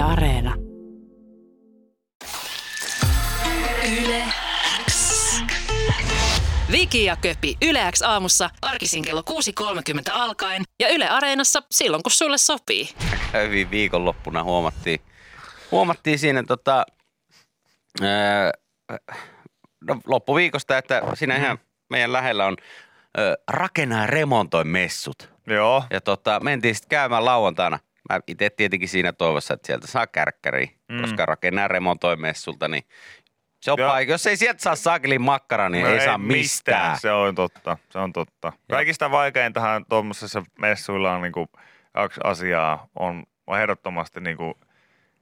Yle Areena. Yle X. Viki ja Köpi Yle X aamussa arkisin kello 6.30 alkaen ja Yle Areenassa silloin kun sulle sopii. hyvin viikonloppuna huomattiin, huomattiin siinä tota, ää, no, loppuviikosta, että siinä ihan meidän lähellä on ää, rakenna ja remontoi messut. Joo. Ja tota, mentiin sitten käymään lauantaina. Mä itse tietenkin siinä toivossa, että sieltä saa kärkkäriä, mm. koska rakenna ja remontoi messulta, niin se on paikka. Jos ei sieltä saa sakelin makkara, niin No ei, saa mistään. Se on totta, se on totta. Kaikista vaikeintahan tuommoisessa messuilla on niinku kaksi asiaa. On, on ehdottomasti niinku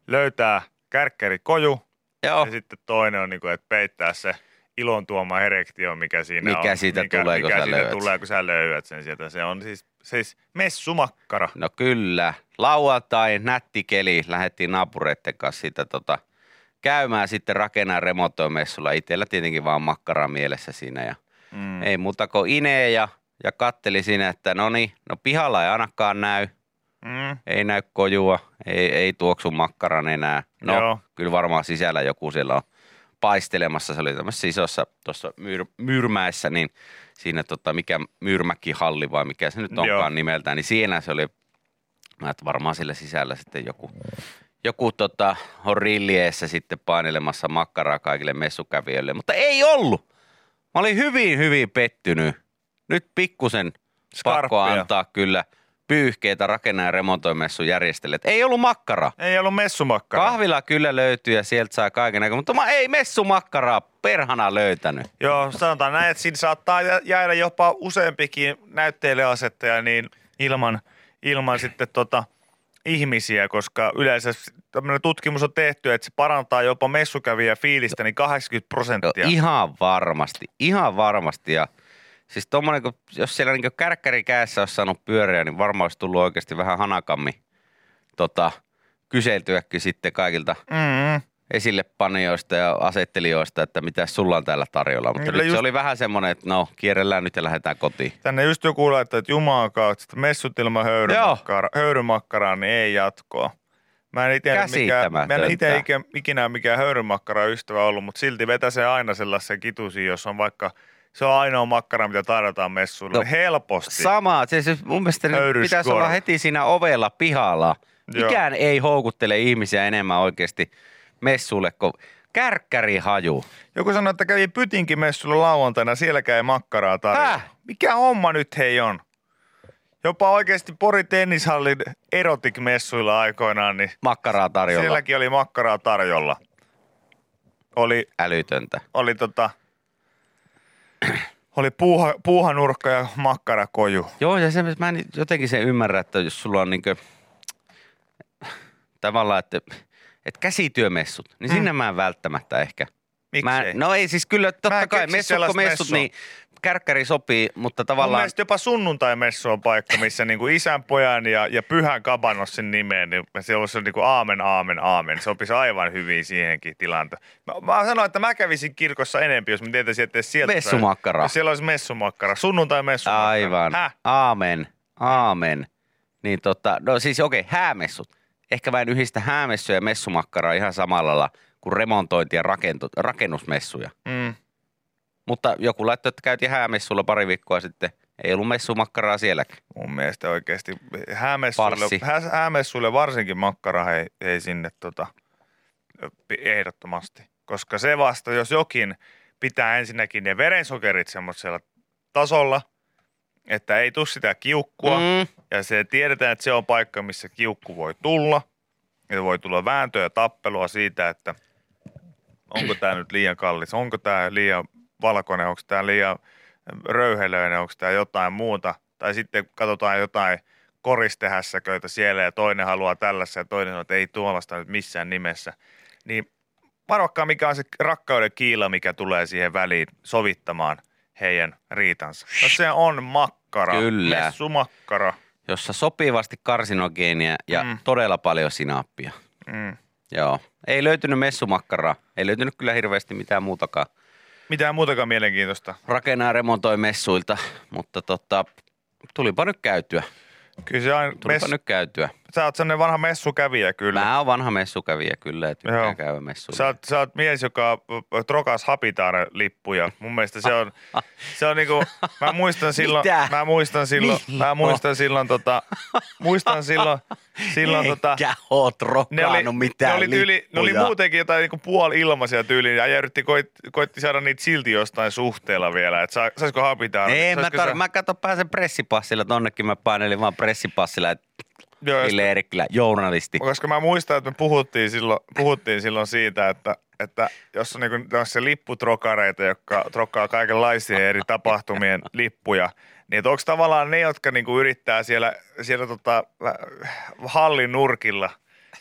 löytää kärkkärikoju Joo, ja sitten toinen on, niinku, että peittää se ilon tuoma erektio, mikä siinä Mikä on. siitä mikä, tulee, mikä siitä löydät tulee, kun sä löydät sen sieltä. Se on siis, siis messumakkara. No kyllä. Lauantai, nätti keli. Lähdettiin naapureitten kanssa siitä tota, käymään sitten rakennan remontoimessulla. Itellä tietenkin vaan makkara mielessä siinä. Ja Mm. Ei muuta kuin inee ja, ja katteli siinä, että no niin, no pihalla ei ainakaan näy. Mm. Ei näy kojua, ei, ei tuoksu makkaran enää. No, Joo. kyllä varmaan sisällä joku siellä on paistelemassa. Se oli tämmöisessä isossa tuossa myr, Myyrmäessä, niin siinä tota, mikä Myyrmäkihalli vai mikä se nyt Joo. onkaan nimeltään, niin siinä se oli, mä että varmaan sillä sisällä sitten joku, joku tota, on rillieessä sitten painelemassa makkaraa kaikille messukävijöille, mutta ei ollut. Mä olin hyvin, hyvin pettynyt. Nyt pikkusen pakko antaa kyllä pyyhkeitä rakenna- ja remontoimessun järjestelijät. Ei ollut makkara. Ei ollut messumakkara. Kahvila kyllä löytyy ja sieltä saa kaiken aikaa, mutta mä ei messumakkaraa perhana löytänyt. Joo, sanotaan näin, että siinä saattaa jä- jäädä jopa useampikin näyttelijäasettaja niin ilman, ilman sitten tota ihmisiä, koska yleensä tämmöinen tutkimus on tehty, että se parantaa jopa messukävijä fiilistä niin 80 Joo, prosenttia. ihan varmasti, ihan varmasti. Ja siis tommonen, kun, jos siellä niin kärkkäri kädessä olisi saanut pyöriä, niin varmaan olisi tullut oikeasti vähän hanakammin tota, kyseltyäkin sitten kaikilta Mm, esille panijoista ja asettelijoista, että mitä sulla on täällä tarjolla. Mutta Kyllä nyt se just- oli vähän semmoinen, että no, kierrellään nyt ja lähdetään kotiin. tänne just joku laittaa, että jumalan kautta, että messut ilman höyrymakkara, höyrymakkaraa, niin ei jatkoa. Mä en itse mä en itse ikinä, mikään höyrymakkara ystävä ollut, mutta silti vetäsee aina sellaisen kitusi, jos on vaikka se on ainoa makkara, mitä tarjotaan messuilla. No, helposti. Sama, se mun mielestä nyt Höyryskorva. pitäisi olla heti siinä ovella pihalla. Joo. Mikään ei houkuttele ihmisiä enemmän oikeasti messulle kuin kärkkärihaju. Joku sanoi, että kävi Pytinkin messulla lauantaina, sielläkään ei makkaraa tarjolla. Häh? Mikä homma nyt hei on? Jopa oikeasti Pori Tennishallin erotik-messuilla aikoinaan, niin Makkaraa tarjolla. sielläkin oli makkaraa tarjolla. Oli, Älytöntä. oli tota, oli puuha, puuhanurkka ja makkarakoju. Joo, ja se, mä en jotenkin sen ymmärrä, että jos sulla on niinkö, tavallaan, että, että käsityömessut, niin sinne mä en välttämättä ehkä. Mä, Miksei? no ei siis kyllä, Mä totta en kai messut messut, niin kärkkäri sopii, mutta Mun tavallaan... mielestä jopa sunnuntai-messu on paikka, missä niinku isän, pojan ja, ja pyhän kabanossin nimeen, niin se olisi niinku aamen, aamen, aamen. Sopisi aivan hyvin siihenkin tilanteeseen. Mä, mä sanoin, että mä kävisin kirkossa enempi, jos mä tietäisin, että sieltä... Messumakkara. Jos siellä olisi messumakkara, sunnuntai-messumakkara. Aivan. Häh? Aamen. Aamen. Niin tota, no siis okei, häämessut. Ehkä mä en yhdistä häämessuja ja messumakkaraa ihan samalla lailla kuin remontointi- ja rakentu, rakennusmessuja. Mm. Mutta joku laittoi, että käytiin häämessulla pari viikkoa sitten. Ei ollut messumakkaraa sielläkään. Mun mielestä oikeasti häämessuille, häämessuille varsinkin makkara ei, ei sinne tota, ehdottomasti. Koska se vasta, jos jokin pitää ensinnäkin ne verensokerit semmoisella tasolla, että ei tule sitä kiukkua. Mm. Ja se tiedetään, että se on paikka, missä kiukku voi tulla. Ja voi tulla vääntöä ja tappelua siitä, että onko tämä nyt liian kallis, onko tämä liian valkoinen, onko tämä liian röyhelöinen, onko tämä jotain muuta. Tai sitten katsotaan jotain koristehässäköitä siellä ja toinen haluaa tällaista ja toinen sanoo, että ei tuollaista nyt missään nimessä. Niin varokaa mikä on se rakkauden kiila, mikä tulee siihen väliin sovittamaan heidän riitansa. No se on makkara. Kyllä. Messumakkara. Jossa sopivasti karsinogeenia ja mm. todella paljon sinappia. Mm. Joo. Ei löytynyt messumakkaraa. Ei löytynyt kyllä hirveästi mitään muutakaan. Mitään muutakaan mielenkiintoista. Rakenna ja remontoi messuilta, mutta tota, tulipa nyt käytyä. Kyllä se Tulipa mess, nyt käytyä. Sä oot sellainen vanha messukävijä kyllä. Mä oon vanha messukävijä kyllä, että Joo. tykkään käydä messuilla. Sä oot, sä oot mies, joka trokas Hapitaare-lippuja. Mun mielestä se on, se on niinku, mä muistan silloin, Mitä? mä muistan silloin, mä Milloin? muistan silloin tota, muistan silloin, silloin tota, Eikä oot ne oli, mitään ne oli, tyyli, ne oli lippuja. muutenkin jotain niinku puoli ilmaisia tyyliin ja yritti koit, koitti saada niitä silti jostain suhteella vielä, että sa, saisiko Hapitaare. Ei, mä, tar- sä- mä kato pääsen pressipassilla, tonnekin mä painelin vaan pressipassilla, että Joo, Ville Eerikkilä, journalisti. Koska mä muistan, että me puhuttiin silloin, puhuttiin silloin siitä, että, että jos on niinku se lipputrokareita, jotka trokkaa kaikenlaisia eri tapahtumien lippuja, niin onko tavallaan ne, jotka niinku yrittää siellä, siellä tota, äh, hallin nurkilla,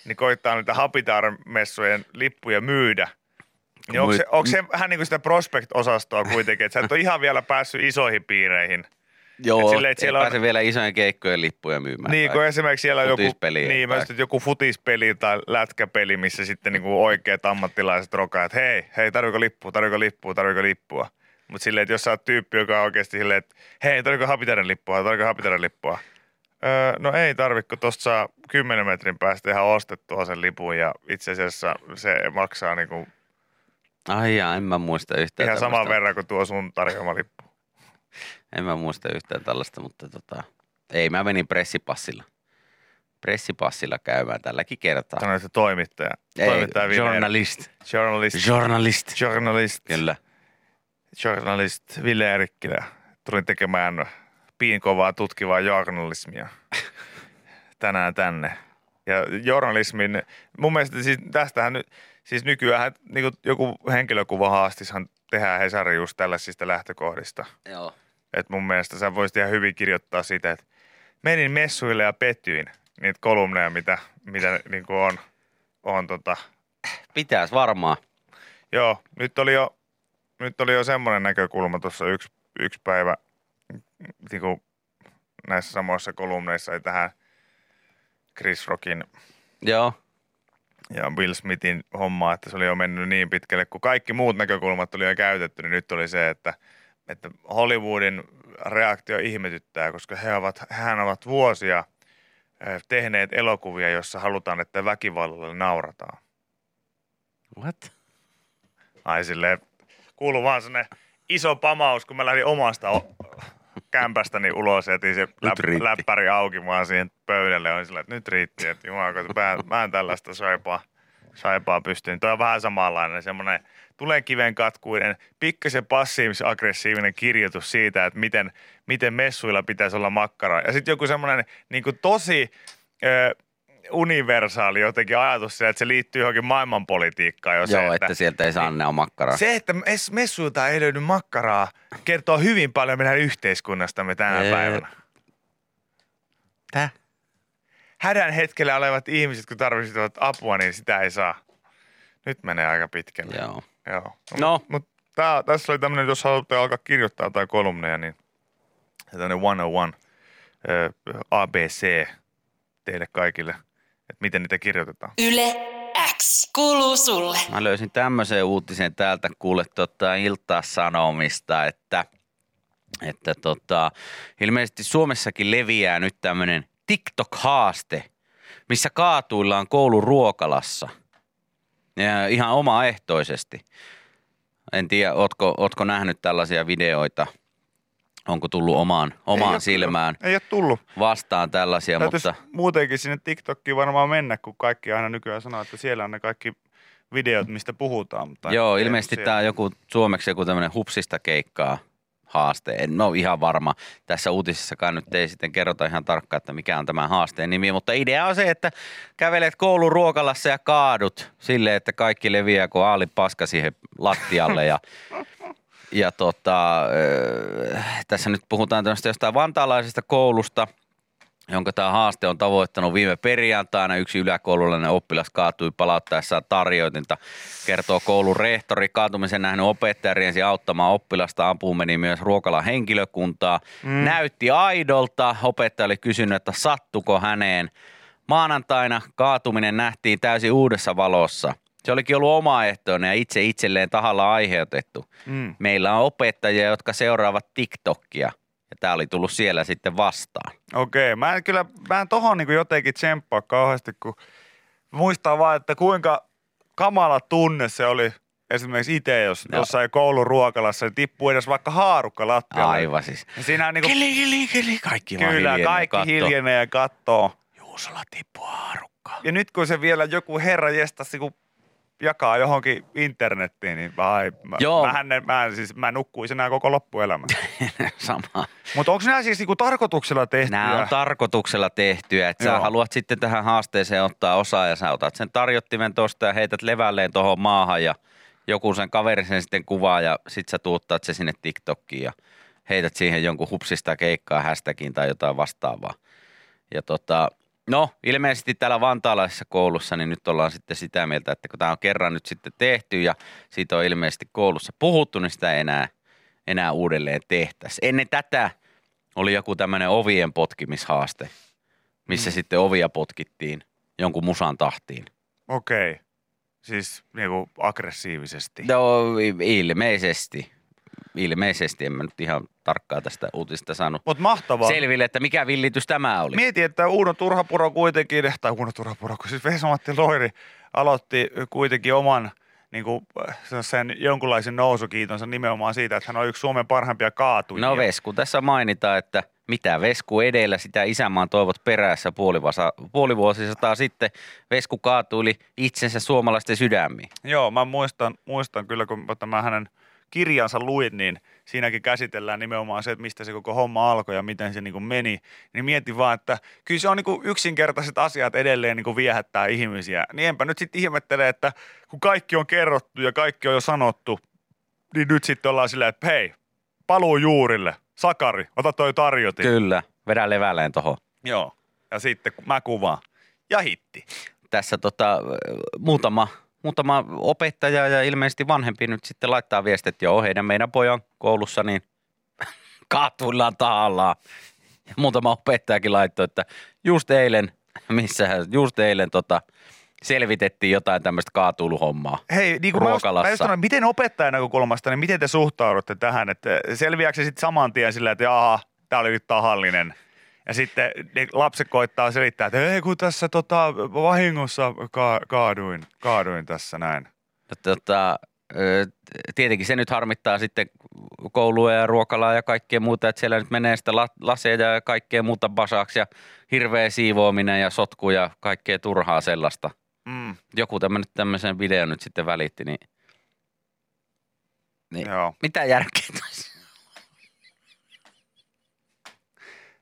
niin koittaa niitä Habitar-messujen lippuja myydä. Niin onko se, onko se vähän niin kuin sitä prospect-osastoa kuitenkin, että sä et ole ihan vielä päässyt isoihin piireihin. Joo, silleen, että siellä on- pääse vielä isojen keikkojen lippuja myymään. Niin, kun esimerkiksi siellä on joku, niin, tai- että joku futispeli tai lätkäpeli, missä sitten niinku oikeat ammattilaiset rokaa, että hei, hei, tarviko lippua, tarviko lippua, tarviko lippua. Mutta silleen, että jos sä oot tyyppi, joka on oikeasti silleen, että hei, tarviko Hapitaren lippua, tarviko Hapitaren lippua. Öö, no ei tarvitse, kun tosta saa 10 metrin päästä ihan ostettua sen lipun ja itse asiassa se maksaa niinku Ai jaa, en mä muista yhtään ihan saman verran kuin tuo sun tarjoama lippu. En mä muista yhtään tällaista, mutta tota, ei mä menin pressipassilla. Pressipassilla käymään tälläkin kertaa. Sanoit se toimittaja. Ei, toimittaja journalist. Journalist. Journalist. Journalist. Kyllä. journalist Ville Erikkilä. Tulin tekemään piinkovaa tutkivaa journalismia tänään tänne. Ja journalismin, mun mielestä siis tästähän nyt, siis nykyään niin joku henkilökuvahaastishan tehdään Hesari just tällaisista lähtökohdista. Joo. Et mun mielestä sä voisit ihan hyvin kirjoittaa sitä, että menin messuille ja pettyin niitä kolumneja, mitä, mitä niin on, on tota, Pitäis varmaan. Joo, nyt oli jo, nyt oli jo semmoinen näkökulma tuossa yksi, yksi päivä niin kuin näissä samoissa kolumneissa ei tähän Chris Rockin Joo. ja Will Smithin hommaa, että se oli jo mennyt niin pitkälle, kun kaikki muut näkökulmat oli jo käytetty, niin nyt oli se, että, että Hollywoodin reaktio ihmetyttää, koska he ovat, hän ovat vuosia eh, tehneet elokuvia, jossa halutaan, että väkivallalle naurataan. What? Ai silleen, kuuluu vaan sinne iso pamaus, kun mä lähdin omasta o- kämpästäni ulos ja jätin se läp- läppäri auki vaan siihen pöydälle. On silleen, että nyt riitti, että jumala, mä, mä en tällaista saipaa, saipaa pystyn. Tuo on vähän samanlainen, semmoinen tulee kiven katkuinen, pikkasen passiivis-aggressiivinen kirjoitus siitä, että miten, miten messuilla pitäisi olla makkara. Ja sitten joku semmoinen niin tosi ö, universaali jotenkin ajatus että se liittyy johonkin maailmanpolitiikkaan jo Joo, se, että, sieltä ei saa annea makkaraa. se, että mes- messuilta ei löydy makkaraa, kertoo hyvin paljon meidän yhteiskunnastamme tänä Ee, päivänä. Tää? Hädän hetkellä olevat ihmiset, kun tarvitsisivat apua, niin sitä ei saa. Nyt menee aika pitkälle. Joo. Joo. No. Mutta tää, tässä oli tämmöinen, jos haluatte alkaa kirjoittaa jotain kolumneja, niin tämmöinen 101 ö, ABC teille kaikille, että miten niitä kirjoitetaan. Yle X kuuluu sulle. Mä löysin tämmöisen uutisen täältä kuule tota, iltaa sanomista, että, että tota, ilmeisesti Suomessakin leviää nyt tämmöinen TikTok-haaste, missä kaatuillaan koulun ruokalassa. Ja ihan omaehtoisesti. En tiedä, ootko, ootko nähnyt tällaisia videoita? Onko tullut omaan, Ei omaan oo- silmään Ei ole tullut. vastaan tällaisia, Täytyisi mutta muutenkin sinne TikTokkiin varmaan mennä, kun kaikki aina nykyään sanoo, että siellä on ne kaikki videot, mistä puhutaan. Mutta Joo, ei ilmeisesti tämä on joku suomeksi joku tämmöinen hupsista keikkaa haaste. En ole ihan varma. Tässä uutisessakaan nyt ei sitten kerrota ihan tarkkaan, että mikä on tämän haasteen nimi, mutta idea on se, että kävelet koulun ruokalassa ja kaadut silleen, että kaikki leviää kuin aali paska siihen lattialle ja ja tota, tässä nyt puhutaan tämmöistä jostain vantaalaisesta koulusta, jonka tämä haaste on tavoittanut viime perjantaina. Yksi yläkoululainen oppilas kaatui palauttaessaan tarjoitinta, kertoo koulun rehtori. Kaatumisen nähnyt opettaja riensi auttamaan oppilasta. Apuun meni myös ruokalan henkilökuntaa. Mm. Näytti aidolta. Opettaja oli kysynyt, että sattuko häneen. Maanantaina kaatuminen nähtiin täysin uudessa valossa. Se olikin ollut omaehtoinen ja itse itselleen tahalla aiheutettu. Mm. Meillä on opettajia, jotka seuraavat TikTokia. Tämä oli tullut siellä sitten vastaan. Okei, mä en kyllä, mä en tohon niin jotenkin tsemppaa kauheasti, kun muistaa vaan, että kuinka kamala tunne se oli esimerkiksi itse, jos Joo. jossain koulun ruokalassa niin tippuu edes vaikka haarukka lattialle. Aivan siis. Ja Siinä on niin kuin, Kili, kili, kili, kaikki vaan kyllä, kaikki hiljenee ja kattoo. Juusolla tippuu haarukkaa. Ja nyt kun se vielä joku herra jestasi, kun jakaa johonkin internettiin, niin ai, mä, Joo. Mähän, ne- mä, siis, mä nukkuisin enää koko loppuelämän. Sama. Mutta onko nämä siis niinku tarkoituksella tehtyä? Nämä on tarkoituksella tehtyä, että sä haluat sitten tähän haasteeseen ottaa osaa ja sä otat sen tarjottimen tosta ja heität levälleen tuohon maahan ja joku sen kaveri sen sitten kuvaa ja sit sä tuuttaat se sinne TikTokkiin ja heität siihen jonkun hupsista keikkaa hashtagin tai jotain vastaavaa. Ja tota, no ilmeisesti täällä vantaalaisessa koulussa niin nyt ollaan sitten sitä mieltä, että kun tämä on kerran nyt sitten tehty ja siitä on ilmeisesti koulussa puhuttu, niin sitä ei enää, enää uudelleen tehtäisiin. Ennen tätä oli joku tämmöinen ovien potkimishaaste, missä mm. sitten ovia potkittiin jonkun musan tahtiin. Okei. Okay. Siis niinku aggressiivisesti. No ilmeisesti. Ilmeisesti, en mä nyt ihan tarkkaa tästä uutista saanut Mutta mahtavaa. selville, että mikä villitys tämä oli. Mietin, että Uuno Turhapuro kuitenkin, tai Uuno Turhapuro, kun siis Vesa-Matti Loiri aloitti kuitenkin oman niin kuin, sen jonkunlaisen nousukiitonsa nimenomaan siitä, että hän on yksi Suomen parhaimpia kaatujia. No Vesku tässä mainitaan, että mitä Vesku edellä, sitä isänmaan toivot perässä puolivasa, puolivuosisataa sitten. Vesku kaatuili itsensä suomalaisten sydämiin. Joo, mä muistan, muistan kyllä, kun mä hänen kirjansa luin, niin siinäkin käsitellään nimenomaan se, että mistä se koko homma alkoi ja miten se niin kuin meni. Niin mietin vaan, että kyllä se on niin kuin yksinkertaiset asiat edelleen niin kuin viehättää ihmisiä. Niin enpä nyt sitten ihmettele, että kun kaikki on kerrottu ja kaikki on jo sanottu, niin nyt sitten ollaan silleen, että hei, paluu juurille. Sakari, ota toi tarjotin. Kyllä, vedä levälleen tuohon. Joo. Ja sitten mä kuvaan. Ja hitti. tässä tota, muutama, muutama opettaja ja ilmeisesti vanhempi nyt sitten laittaa viestit, että joo, heidän meidän pojan koulussa niin kaatuillaan tahallaan. Ja muutama opettajakin laittoi, että just eilen, missä just eilen tota, selvitettiin jotain tämmöistä kaatuiluhommaa. Hei, niin kuin mä just, mä Ruokalassa. just sanon, miten opettajan näkökulmasta, niin miten te suhtaudutte tähän, että selviääkö se sitten saman tien sillä, että jaha, tämä oli nyt tahallinen. Ja sitten ne lapset koittaa selittää, että ei kun tässä tota, vahingossa ka- kaaduin, kaaduin tässä näin. No, Tota, tietenkin se nyt harmittaa sitten koulua ja ruokalaa ja kaikkea muuta, että siellä nyt menee sitä la- laseja ja kaikkea muuta basaaksi ja hirveä siivoaminen ja sotku ja kaikkea turhaa sellaista. Mm, Joku tämmöinen tämmöisen videon nyt sitten välitti, niin, niin joo. mitä järkeä tässä?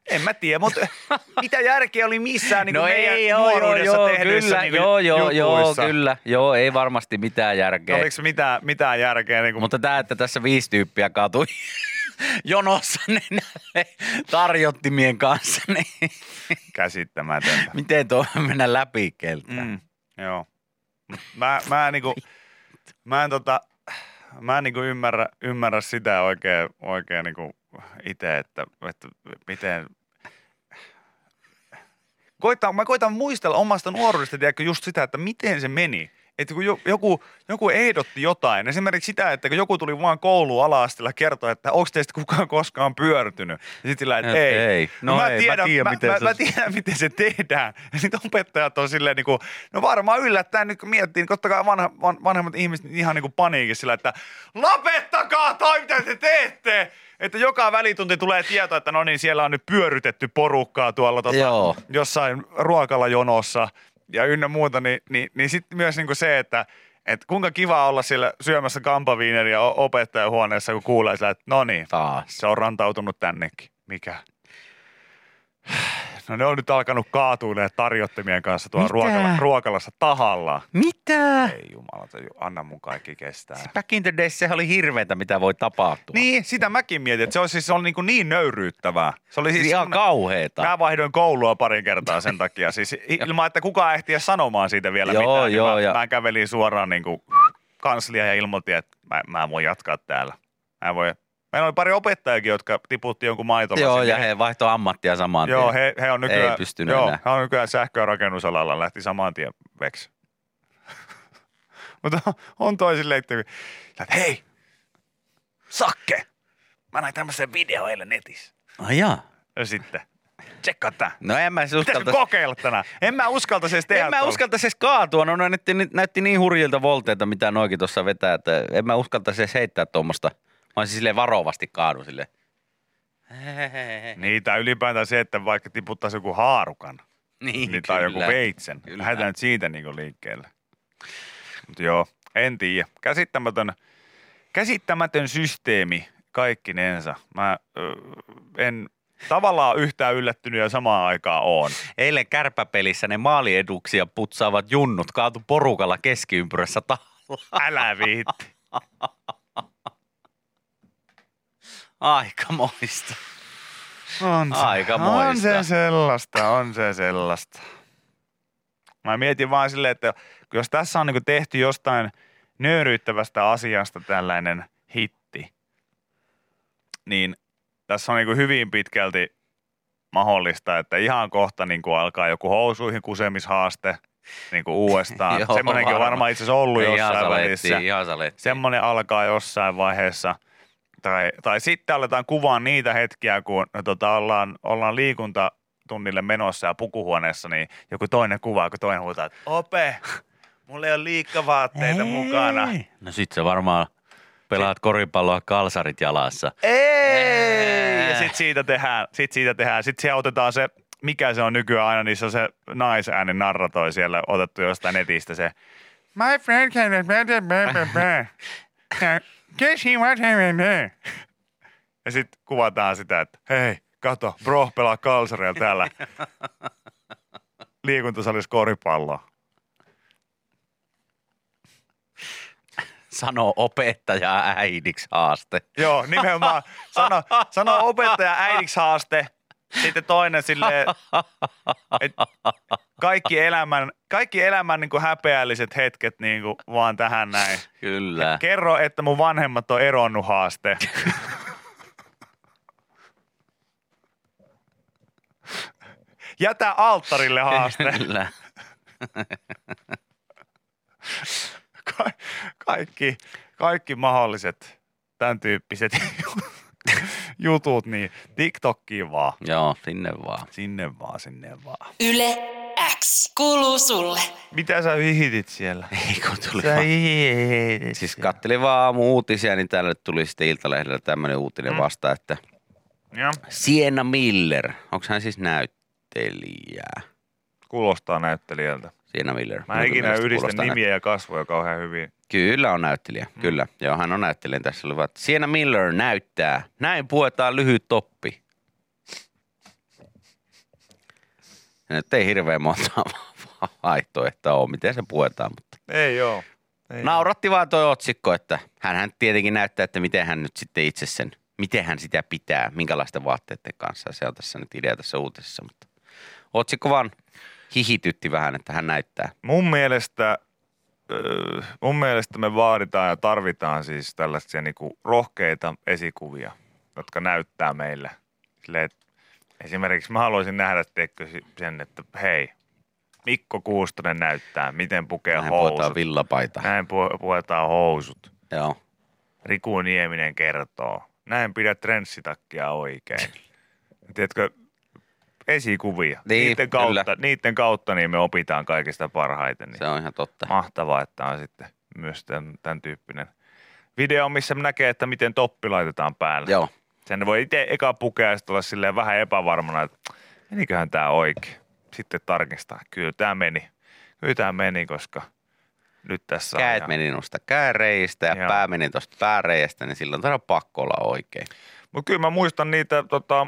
En mä tiedä, mutta mitä järkeä oli missään niin no meidän ei, joo, nuoruudessa joo, tehdyissä kyllä, niin joo, joo, joo, kyllä, joo, ei varmasti mitään järkeä. Oliko mitään, mitään järkeä? Niin kuin, Mutta tämä, että tässä viisi tyyppiä katui jonossa nenälle tarjottimien kanssa, niin käsittämätöntä. miten tuo mennä läpi keltään? Mm, joo. Mä, mä, en niinku, mä en, tota, mä en niinku ymmärrä, ymmärrä sitä oikein, oikein niinku itse, että, että miten... Koitan, mä koitan muistella omasta nuoruudesta, tiedätkö, just sitä, että miten se meni. Että kun jo- joku, joku ehdotti jotain, esimerkiksi sitä, että kun joku tuli vaan kouluun ala-asteella kertoa, että onko teistä kukaan koskaan pyörtynyt. Ja sitten sillä, että Et ei. ei. No mä, ei, mä tiedän, tiedän, mä, miten mä, se- mä, tiedän, miten se tehdään. Ja sitten opettajat on silleen, niin kuin, no varmaan yllättäen nyt kun miettii, niin totta kai vanha, van, vanhemmat ihmiset ihan niin kuin paniikissa sillä, että lopettakaa toi, mitä te teette! Että joka välitunti tulee tieto, että no niin, siellä on nyt pyörytetty porukkaa tuolla tota, jossain ruokalajonossa ja ynnä muuta, niin, niin, niin sitten myös niin kuin se, että et kuinka kiva olla siellä syömässä kampaviineriä opettajahuoneessa, kun kuulee sillä, että no niin, se on rantautunut tännekin. Mikä? No ne on nyt alkanut kaatuilemaan tarjottimien kanssa tuolla ruokala, ruokalassa tahallaan. Mitä? Ei jumalata, anna mun kaikki kestää. Back in the days sehän oli hirveätä, mitä voi tapahtua. Niin, sitä mäkin mietin, että se oli siis se oli niin, kuin niin nöyryyttävää. Se oli siis Ihan semmoinen- kauheeta. Mä vaihdoin koulua parin kertaa sen takia. Siis ilman, että kukaan ehti edes sanomaan siitä vielä Joo, mitään. niin joo, mä, ja- mä kävelin suoraan niin kuin kanslia ja ilmoitin, että mä, mä voin jatkaa täällä. Mä voin. Meillä oli pari opettajakin, jotka tiputti jonkun maitolasin. Joo, ja Niin he vaihtoi ammattia saman Joo, tien. he, he on nykyään, Ei pystynyt joo, enää. he on nykyään sähkö- ja rakennusalalla, lähti saman tien veksi. Mutta on toi silleen, että, hei, Sakke, mä näin tämmöisen video eilen netissä. Ai jaa. Ja sitten, tsekkaa tää. No en mä siis uskalta... kokeilla tänään? En mä uskaltaisi edes tehdä En mä uskaltaisi edes kaatua, no näytti, näytti niin hurjilta volteilta, mitä noikin tuossa vetää, että en mä uskaltaisi edes heittää tuommoista. Mä olisin silleen varovasti kaadu silleen. Niin, tai ylipäätään se, että vaikka tiputtaisi joku haarukan, Niin, niin, tai joku veitsen. Kyllä. Lähdetään nyt siitä niin liikkeelle. Mutta joo, en tiedä. Käsittämätön, käsittämätön systeemi kaikkinensa. Mä ö, en tavallaan yhtään yllättynyt ja samaan aikaan on. Eilen kärpäpelissä ne maalieduksia putsaavat junnut kaatu porukalla keskiympyrässä tahalla. Älä viitti. Aika moista. On se, Aikamoista. On se sellaista, on se sellaista. Mä mietin vaan silleen, että jos tässä on niinku tehty jostain nöyryyttävästä asiasta tällainen hitti, niin tässä on niinku hyvin pitkälti mahdollista, että ihan kohta niinku alkaa joku housuihin kusemishaaste niinku uudestaan. Joo, Semmoinenkin on varma. varmaan itse asiassa ollut Ihan jossain saletti, välissä. ihan. Semmoinen alkaa jossain vaiheessa. Tai, tai sitten aletaan kuvaa niitä hetkiä, kun no, tota, ollaan, ollaan liikuntatunnille menossa ja pukuhuoneessa, niin joku toinen kuvaa, kun toinen huutaa, että ope, mulla ei ole liikkavaatteita mukana. No sit se varmaan pelaat koripalloa kalsarit jalassa. Ei! Ja sitten siitä tehdään, sit siitä tehdään, sit se otetaan se, mikä se on nykyään aina, niissä on se naisääni narratoi siellä otettu jostain netistä se. My friend can Guess he was Ja sitten kuvataan sitä, että hei, kato, bro pelaa kalsareilla täällä liikuntasalissa koripalloa. Sano opettaja äidiksi haaste. Joo, nimenomaan. Sano, sano opettaja äidiksi haaste. Sitten toinen silleen, että kaikki elämän, kaikki elämän niin kuin häpeälliset hetket niin kuin vaan tähän näin. Kyllä. Kerro, että mun vanhemmat on eronnut haaste. Jätä alttarille haaste. Kyllä. Ka- kaikki, kaikki mahdolliset tämän tyyppiset jutut, niin TikTokkiin vaan. Joo, sinne vaan. Sinne vaan, sinne vaan. Yle X kuuluu sulle. Mitä sä vihitit siellä? Ei kun tuli Sä vaan. Siis kattelin vaan aamu uutisia, niin täällä tuli sitten Iltalehdellä tämmöinen uutinen Mm. vasta, että Joo. Sienna Miller, onko hän siis näyttelijä? Kuulostaa näyttelijältä. Sienna Miller. Mä en ikinä yhdistä nimiä ja kasvoja kauhean hyvin. Kyllä on näyttelijä, mm. kyllä. Joo, hän on näyttelijä. Tässä oli vaan, Sienna Miller näyttää. Näin puetaan lyhyt toppi. Ja nyt ei hirveän monta vaihtoehtoa ole, miten se puetaan, mutta Ei joo. Ei nauratti vaan toi otsikko, että hän tietenkin näyttää, että miten hän nyt sitten itse sen, miten hän sitä pitää, minkälaisten vaatteiden kanssa. Se on tässä nyt idea tässä uutisessa, mutta otsikko vaan hihitytti vähän, että hän näyttää. Mun mielestä, mun mielestä me vaaditaan ja tarvitaan siis tällaisia niinku rohkeita esikuvia, jotka näyttää meille. Silleen, esimerkiksi mä haluaisin nähdä teikö sen, että hei, Mikko Kuustonen näyttää, miten pukee Näin housut. puetaan villapaita. Näin pu- puetaan housut. Joo. Riku Nieminen kertoo. Näin pidä trenssitakkia oikein. Tiedätkö, esikuvia. Niin, niiden, kyllä. kautta, niiden kautta niin me opitaan kaikista parhaiten. Niin Se on ihan totta. mahtavaa, että on sitten myös tämän, tämän tyyppinen video, missä näkee, että miten toppi laitetaan päälle. Joo. Sen voi itse eka pukea ja olla silleen vähän epävarmana, että meniköhän tämä oikein. Sitten tarkistaa, kyllä tämä meni. Kyllä tämä meni, koska nyt tässä on Käet ihan- meni noista kääreistä ja Joo. pää meni tuosta pääreistä, niin silloin on pakko olla oikein. Mutta kyllä mä muistan niitä tota,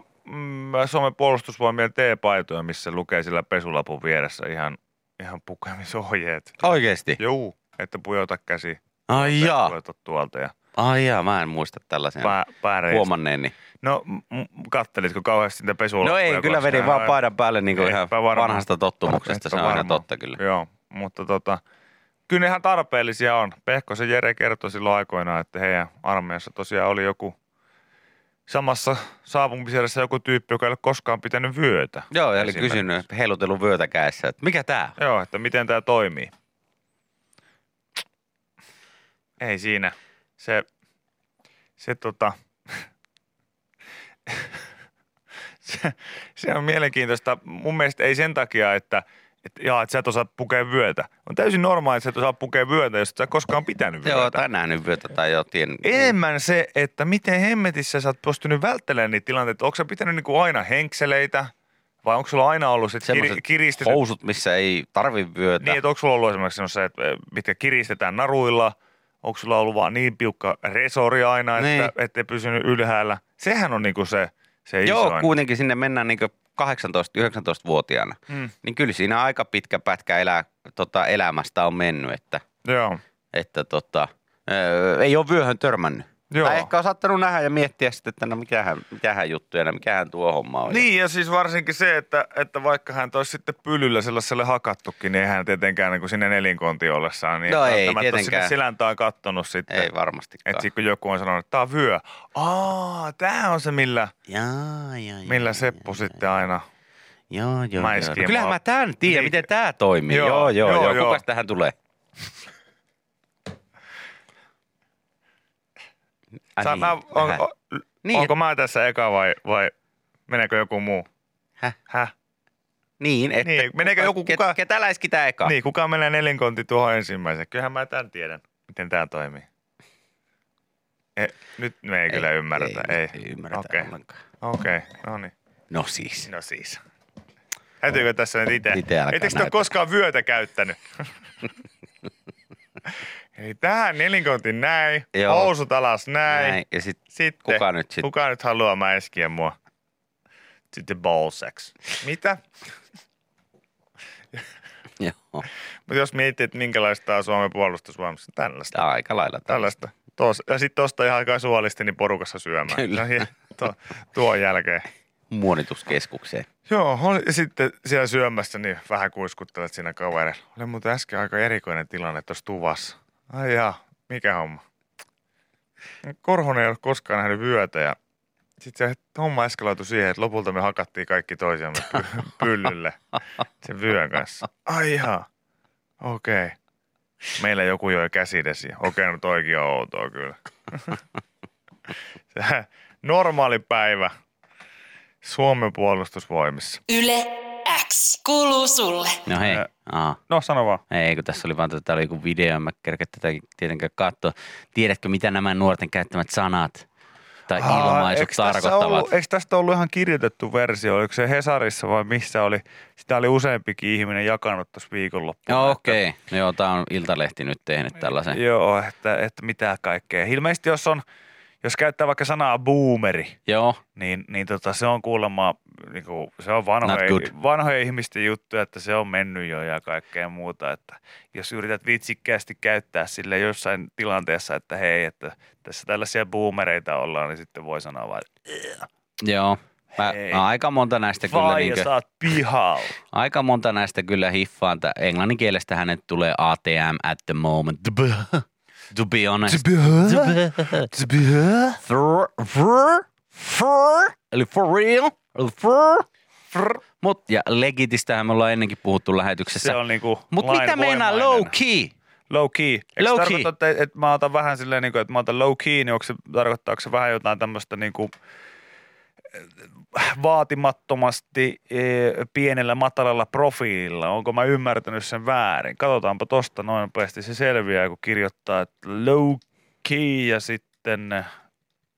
Suomen puolustusvoimien T-paitoja, missä lukee sillä pesulapun vieressä ihan, ihan pukemisohjeet. Oikeesti? Juu, että pujota käsi. Ai jaa. Pujota tuolta ja Ai jaa, mä en muista tällaisen pää, pääreistä. huomanneeni. No, m- kattelitko kauheasti niitä pesulappuja? No ei, kyllä vedin vaan paidan päälle niin kuin ihan varma. vanhasta tottumuksesta. Se on varma. totta kyllä. Joo, mutta tota, kyllä ne ihan tarpeellisia on. Pehkosen Jere kertoi silloin aikoinaan, että heidän armeijassa tosiaan oli joku samassa saapumisjärjessä joku tyyppi, joka ei ole koskaan pitänyt vyötä. Joo, eli kysynyt, heilutellut vyötä kädessä, että mikä tää on? Joo, että miten tämä toimii. Ei siinä. Se, se tota, se, se on mielenkiintoista. Mun mielestä ei sen takia, että, että, jaa, että sä et osaa pukea vyötä. On täysin normaali, että sä et osaa pukea vyötä, jos et sä koskaan pitänyt vyötä. Joo, tai nähnyt vyötä tai jo tien. Enemmän se, että miten hemmetissä sä oot pystynyt välttelemään niitä tilanteita. Onko sä pitänyt niinku aina henkseleitä vai onko sulla aina ollut sit Semmoiset kiristetyt? housut, missä ei tarvi vyötä. Niin, että onko sulla ollut esimerkiksi se, että eh, mitkä kiristetään naruilla? Onko sulla ollut vaan niin piukka resori aina, että Niin. ettei pysynyt ylhäällä? Sehän on niinku se, se Joo, isoin. kuitenkin sinne mennään niin 18-19-vuotiaana. Mm. Niin kyllä siinä aika pitkä pätkä elää, tota, elämästä on mennyt, että, Joo. että tota, ei ole vyöhön törmännyt. Joo. Tai ehkä on saattanut nähdä ja miettiä sitten, että no mikähän, mikähän juttuja, no mikähän tuo homma on. Niin, ja siis varsinkin se, että, että vaikka hän olisi sitten pyllyllä sellaiselle hakattukin, niin eihän tietenkään niin kuin sinne nelinkonti ollessaan, niin No ei tietenkään. seläntaan kattonut sitten. Ei varmastikaan. Että sitten kun joku on sanonut, että tämä on vyö. Aa, tämä on se, millä, Jaa, jaa, millä jaa, Seppo sitten aina. Joo, joo, joo. kyllähän mä tämän tiedän, Niin. miten tämä toimii. Joo, Joo, joo, joo, joo. joo. Kukas tähän tulee? Sä, niin, mä, on, on, Niin, onko mä tässä eka vai, vai meneekö joku muu? Häh? Häh? Niin, että Niin, meneekö joku ket, kuka- ketä läiski tää eka? Niin, kuka menee nelinkonti tuohon ensimmäiseen? Kyllähän mä tämän tiedän, miten tämä toimii. E, nyt me ei, kyllä ymmärretä. Ei, Ei, ei ymmärretä Okei. ollenkaan. Okei, no niin. No siis. No siis. Täytyykö tässä nyt itse? Itse Ettekö te koskaan vyötä käyttänyt? Eli tähän nelinkontin näin, Joo. housut alas näin. Näin. Ja sit, Sitten, kuka nyt sit? kuka nyt haluaa mäiskiä mua? Sitten ball sex. Mitä? joo, Mutta jos miettii, että minkälaista on Suomen puolustusvoimassa, tällaista. tää on aika lailla Tällaista. Tos, ja sitten tosta ihan kasuaalisti niin porukassa syömään. Kyllä. Ja tuo, tuon jälkeen. muonituskeskukseen. Joo, oli, ja sitten siellä syömässä niin vähän kuiskuttelet siinä kaverilla. Oli muuten äsken aika erikoinen tilanne tuossa tuvassa. Ai jaa, mikä homma? Korhonen ei ole koskaan nähnyt vyötä ja sitten se homma eskaloitui siihen, että lopulta me hakattiin kaikki toisiamme py- pyllylle sen vyön kanssa. Ai jaa, okei. Okay. Meillä joku joi käsidesiä. Okei, okay, no toikin on outoa kyllä. Se normaali päivä Suomen puolustusvoimissa. Yle X kuuluu sulle. No hei. Aa. No sano vaan. Ei, kun tässä oli vaan, että tää oli joku video, mä kerkeä tätä tietenkään katsoa. Tiedätkö, mitä nämä nuorten käyttämät sanat tai ilmaisut eikö tässä tarkoittavat? Ollut, eikö tästä ollut ihan kirjoitettu versio? Oliko se Hesarissa vai missä oli? Sitä oli useampikin ihminen jakanut tuossa viikonloppuna. Joo, että- okei. Okay. Joo, tää on Iltalehti nyt tehnyt tällaisen. Joo, että, että mitä kaikkea. Ilmeisesti jos on, jos käyttää vaikka sanaa boomeri, Joo, niin, niin tota, se on kuulemma, niin kuin, se on vanhoja, vanhoja ihmisten juttuja, että se on mennyt jo ja kaikkea muuta. Että jos yrität vitsikkäästi käyttää sille jossain tilanteessa, että hei, että tässä tällaisia boomereita ollaan, niin sitten voi sanoa vaan, joo. Mä, Hei. mä aika monta näistä kyllä, vai niinkö, sä oot pihalla. aika monta näistä kyllä hiffaan. Tää Englannin kielestä hänet tulee ATM at the moment. To be honest. For, for, for, eli for real, eli for, for. Mut, ja legitistähän me ollaan ennenkin puhuttu lähetyksessä. Se on niinku Mut mitä meinaa low key? Low key. Eikö Low low key. tarkoita, että, että mä otan vähän silleen, niin kuin, että mä otan low key, niin onko se, tarkoittaako se vähän jotain tämmöistä niin kuin, vaatimattomasti e, pienellä matalalla profiililla. Onko mä ymmärtänyt sen väärin? Katsotaanpa tosta noin nopeasti. Se selviää, kun kirjoittaa, että low key ja sitten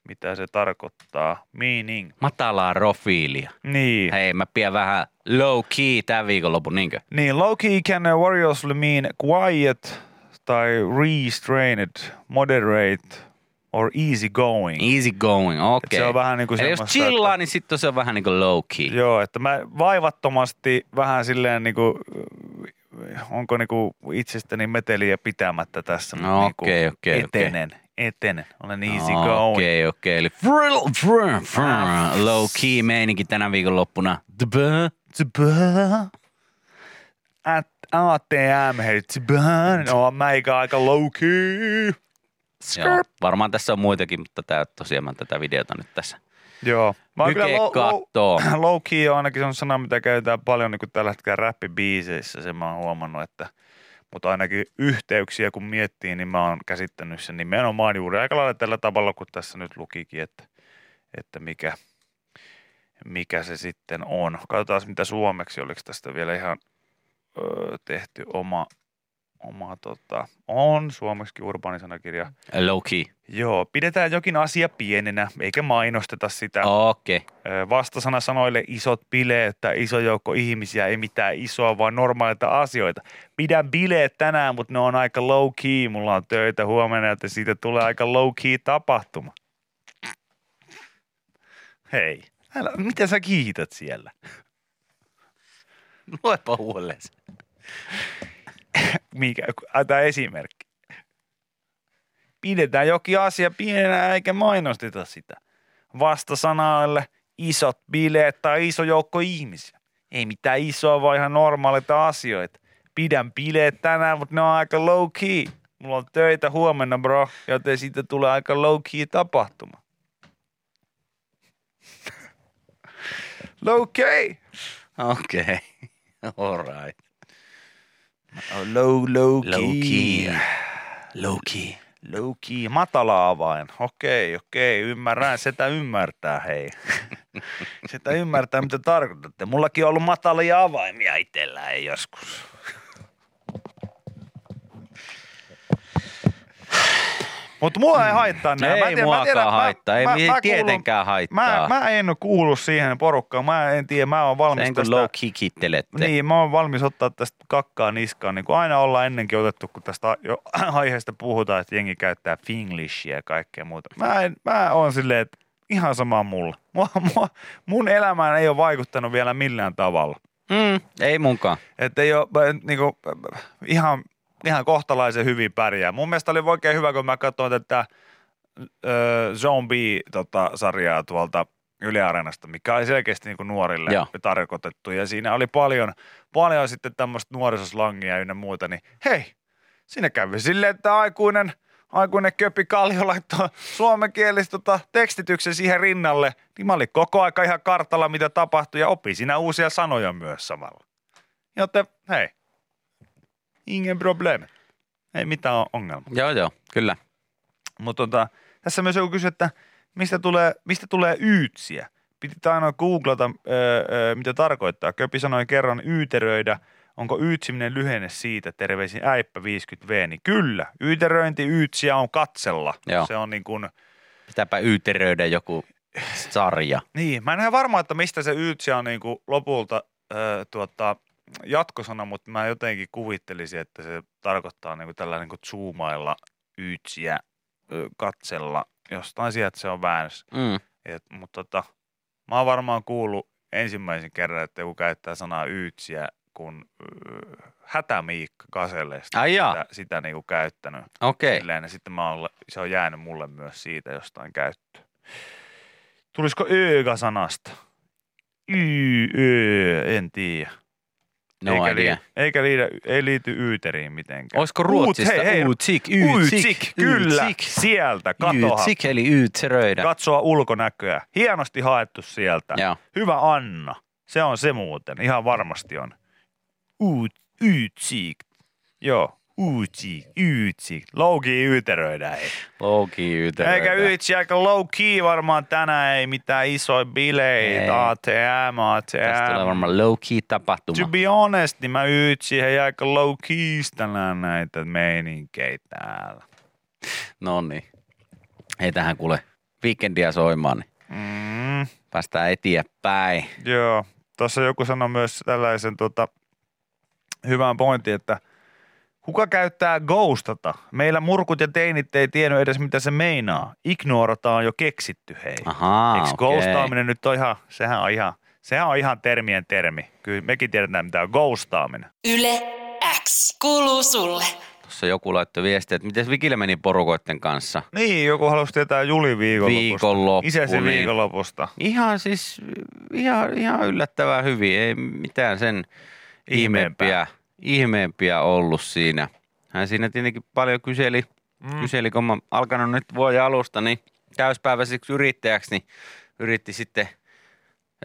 mitä se tarkoittaa. Meaning. Matalaa profiilia. Niin. Hei, mä pidän vähän low key tämän viikonlopun, niinkö? Niin, low key can variously mean quiet tai restrained, moderate or easy going. Easy going, okei. se on vähän niinku Eli jos chillaa, että- niin sitten se on vähän niin kuin low key. Joo, että mä vaivattomasti vähän silleen niinku, onko niinku itsestäni meteliä pitämättä tässä. No, niinku okei, okei, okei. Etenen, etenen. Olen easy No, going. Okei, okei. Eli frill, frill, frill, low key meininki tänä viikonloppuna. Tbä. At ATM, hei. No, mä aika low key. Joo, varmaan tässä on muitakin, mutta tää tosiaan mä tätä videota nyt tässä. Joo. Mä oon kyllä low, low, low key on ainakin se on sana, mitä käytetään paljon niin kuin tällä hetkellä räppibiiseissä. Sen mä oon huomannut, että mutta ainakin yhteyksiä kun miettii, niin mä oon käsittänyt sen nimenomaan juuri aika lailla tällä tavalla, kun tässä nyt lukikin, että, että mikä, mikä se sitten on. Katsotaan mitä suomeksi, oliko tästä vielä ihan öö, tehty oma, oma tota, on suomeksi urbaanisanakirja. Low key. Joo, pidetään jokin asia pienenä, eikä mainosteta sitä. Okei. Okay. Vastasana sanoille isot bileet tai iso joukko ihmisiä, ei mitään isoa, vaan normaaleita asioita. Pidän bileet tänään, mutta ne on aika low key. Mulla on töitä huomenna, että siitä tulee aika low key tapahtuma. Hei, älä, mitä sä kiität siellä? Luepa se. Mikä, tämä esimerkki. Pidetään jokin asia pienenä eikä mainosteta sitä. Vastasanaille isot bileet tai iso joukko ihmisiä. Ei mitään isoa, vaan ihan normaaleita asioita. Pidän bileet tänään, mutta ne on aika low key. Mulla on töitä huomenna, bro, joten siitä tulee aika low key tapahtuma. low key. Okei. Okay. All right. Low, low key. Low key. Low key. Low key, matala avain. Okei, okei, ymmärrän. Sitä ymmärtää, hei. Sitä ymmärtää, mitä tarkoitatte. Mullakin on ollut matalia avaimia itsellä, ei joskus. Mutta mua ei haittaa nämä. Ei muakaan haittaa, ei tietenkään haittaa. Mä, mä en kuulu siihen porukkaan, mä en tiedä, mä oon valmis Sen tästä- low key kittelette. niin, mä oon valmis ottaa tästä kakkaa niskaan, niin kuin aina ollaan ennenkin otettu, kun tästä jo aiheesta puhutaan, että jengi käyttää finglishia ja kaikkea muuta. Mä, en, mä oon silleen, että ihan sama mulla. Mua, mua, mun elämään ei ole vaikuttanut vielä millään tavalla. Mm, ei munkaan. Että ei ole mä, niinku, ihan, ihan kohtalaisen hyvin pärjää. Mun mielestä oli oikein hyvä, kun mä katsoin tätä ö, Zombie-sarjaa tuolta Yle Areenasta, mikä oli selkeästi niin nuorille Joo. tarkoitettu. Ja siinä oli paljon, paljon sitten tämmöistä nuorisoslangia ynnä muuta, niin hei, siinä kävi silleen, että aikuinen, aikuinen köpi Kallio laittoi suomenkielistä tota, tekstityksen siihen rinnalle, niin mä olin koko aika ihan kartalla, mitä tapahtui, ja opin siinä uusia sanoja myös samalla. Joten hei, ingen problem. Ei mitään ongelmaa. Joo, joo, kyllä. Mutta tota, tässä myös joku kysyi, että mistä tulee, mistä tulee yytsiä? Piti aina googlata, öö, öö, mitä tarkoittaa. Köpi sanoi kerran yyteröidä. Onko yytsiminen lyhenne siitä? Terveisin äippä 50V. Niin kyllä, yyteröinti yytsiä on katsella. Joo. Se on niin kuin, Pitääpä yyteröidä joku sarja. niin, mä en ole varma, että mistä se yytsiä on niin kuin lopulta öö, tuota, jatkosana, mutta mä jotenkin kuvittelisin, että se tarkoittaa niin kuin tällä niin kuin zoomailla yytsiä, öö, katsella. Jostain sieltä se on väännössä. Mm. Et, mutta tota, mä oon varmaan kuullut ensimmäisen kerran, että joku käyttää sanaa yytsiä, kun öö, hätämiikka Kaselle sitä, Ai jaa. sitä, sitä niinku käyttänyt. Okei. Ja sitten mä oon, se on jäänyt mulle myös siitä jostain käyttöön. Tulisiko ööga-sanasta? Y, ö, en tiedä. No eikä, idea. Liity, eikä liity, ei liity yyteriin mitenkään. Olisiko Ruotsista Uut, hei, hei, uutsik, Uutsik, kyllä, uutsik. sieltä, katoha. Uutsik eli yytseröidä. Katsoa ulkonäköä. Hienosti haettu sieltä. Joo. Hyvä Anna. Se on se muuten. Ihan varmasti on. Uut, yytsik. Joo. Yytsik, yytsik. Low key yyteröidään. Ei. Low key yyteröidä. Eikä yytsi aika low key varmaan tänään. Ei mitään isoja bileitä. Ei. ATM, Tästä tulee ATM. varmaan low key tapahtuma. To be honest, niin mä yytsin hei aika low keys tänään näitä meininkejä täällä. No niin. Ei tähän kuule weekendia soimaan, niin Mm. päästään eteenpäin. Joo, tuossa joku sanoi myös tällaisen tota, hyvän pointin, että kuka käyttää ghostata? Meillä murkut ja teinit ei tiennyt edes mitä se meinaa. Ignorata on jo keksitty, hei. Ahaa, Eikö okei. ghostaaminen nyt on ihan, sehän on ihan, sehän on ihan termien termi. Kyllä mekin tiedetään mitä on ghostaaminen. Yle X kuuluu sulle. Tuossa joku laittoi viestiä, että miten Vikille meni porukoiden kanssa. Niin, joku halusi tietää Juli viikonlopusta. Viikonloppu, Isäsi niin. viikonlopusta. Ihan siis, ihan, ihan yllättävän hyvin. Ei mitään sen Ihmeempää. ihmeempiä, ihmeempiä ollut siinä. Hän siinä tietenkin paljon kyseli, mm. kyseli kun mä alkanut nyt vuoden alusta, niin täyspäiväiseksi yrittäjäksi, niin yritti sitten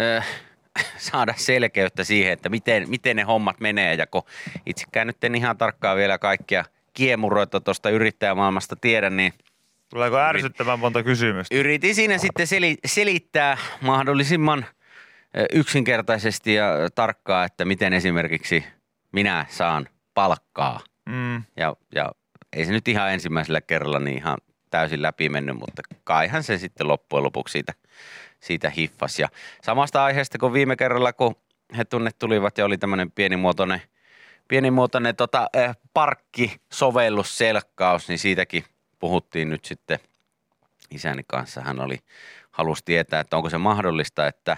äh, saada selkeyttä siihen, että miten, miten ne hommat menee. Ja kun itsekään nyt en ihan tarkkaan vielä kaikkia kiemuroita tuosta yrittäjämaailmasta tiedä, niin Tuleeko ärsyttävän monta kysymystä? yritin siinä sitten seli- selittää mahdollisimman yksinkertaisesti ja tarkkaa, että miten esimerkiksi minä saan palkkaa. Mm. Ja, ja ei se nyt ihan ensimmäisellä kerralla niin ihan täysin läpi mennyt, mutta kaihan se sitten loppujen lopuksi siitä, siitä hiffas. Ja samasta aiheesta kuin viime kerralla, kun he tunne tulivat ja oli tämmöinen pienimuotoinen, pienimuotoinen tota, äh, parkkisovellusselkkaus, niin siitäkin puhuttiin nyt sitten isäni kanssa. Hän oli, halusi tietää, että onko se mahdollista, että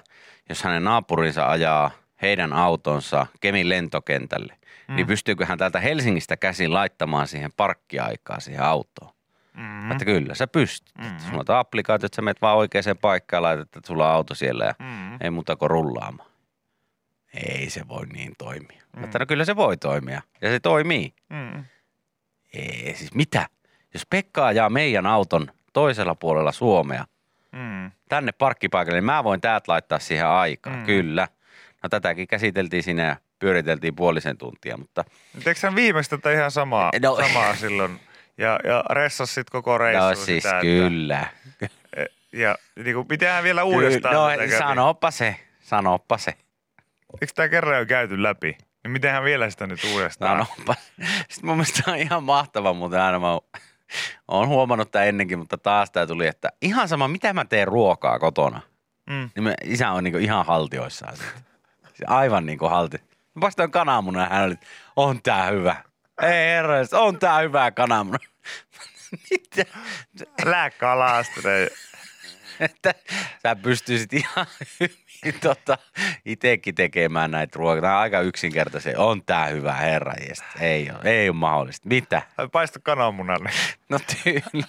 jos hänen naapurinsa ajaa heidän autonsa Kemin lentokentälle, mm. niin pystyykö hän täältä Helsingistä käsin laittamaan siihen parkkiaikaa siihen autoon? Mm. Että kyllä, sä pystyt. Mm. Sulla on applikaatio, että sä menet vaan oikeaan paikkaan ja laitat, että sulla on auto siellä ja mm. ei muuta kuin rullaamaan. Ei se voi niin toimia. Mm. Mutta no kyllä se voi toimia. Ja se toimii. Mm. Ei, siis mitä? Jos Pekka ajaa meidän auton toisella puolella Suomea Mm. tänne parkkipaikalle, niin mä voin täältä laittaa siihen aikaa. Mm. Kyllä. No tätäkin käsiteltiin siinä ja pyöriteltiin puolisen tuntia, mutta Eikö hän viimeistä tätä ihan samaa, No. samaa silloin? Ja, ja ressas sit koko reissu no siis sitä, kyllä. Että, ja niin kuin, pitäähän vielä uudestaan Kyllä, no sanoppa se, sanoppa se. Eikö tämä kerran jo käyty läpi? Niin mitenhän vielä sitä nyt uudestaan? Sanoppa. Sitten mun mielestä on ihan mahtava, mutta aina mä oon- huomannut tämän ennenkin, mutta taas tää tuli, että ihan sama, mitä mä teen ruokaa kotona. Mm. Niin me, isä on niinku ihan haltioissaan siitä. Aivan niinku halti. Mä paistoin kananmunan ja hän oli, on tää hyvä. Ei herra, on tää hyvä kananmuna. Mitä? Lääkkalaastainen. Että sä pystyisit ihan hyvin tota, itekin tekemään näitä ruokia. Tää on aika yksinkertaisia. On tää hyvä herra jestä. Ei ole, ei ole mahdollista. Mitä? Paista kananmunalle. No tyyli.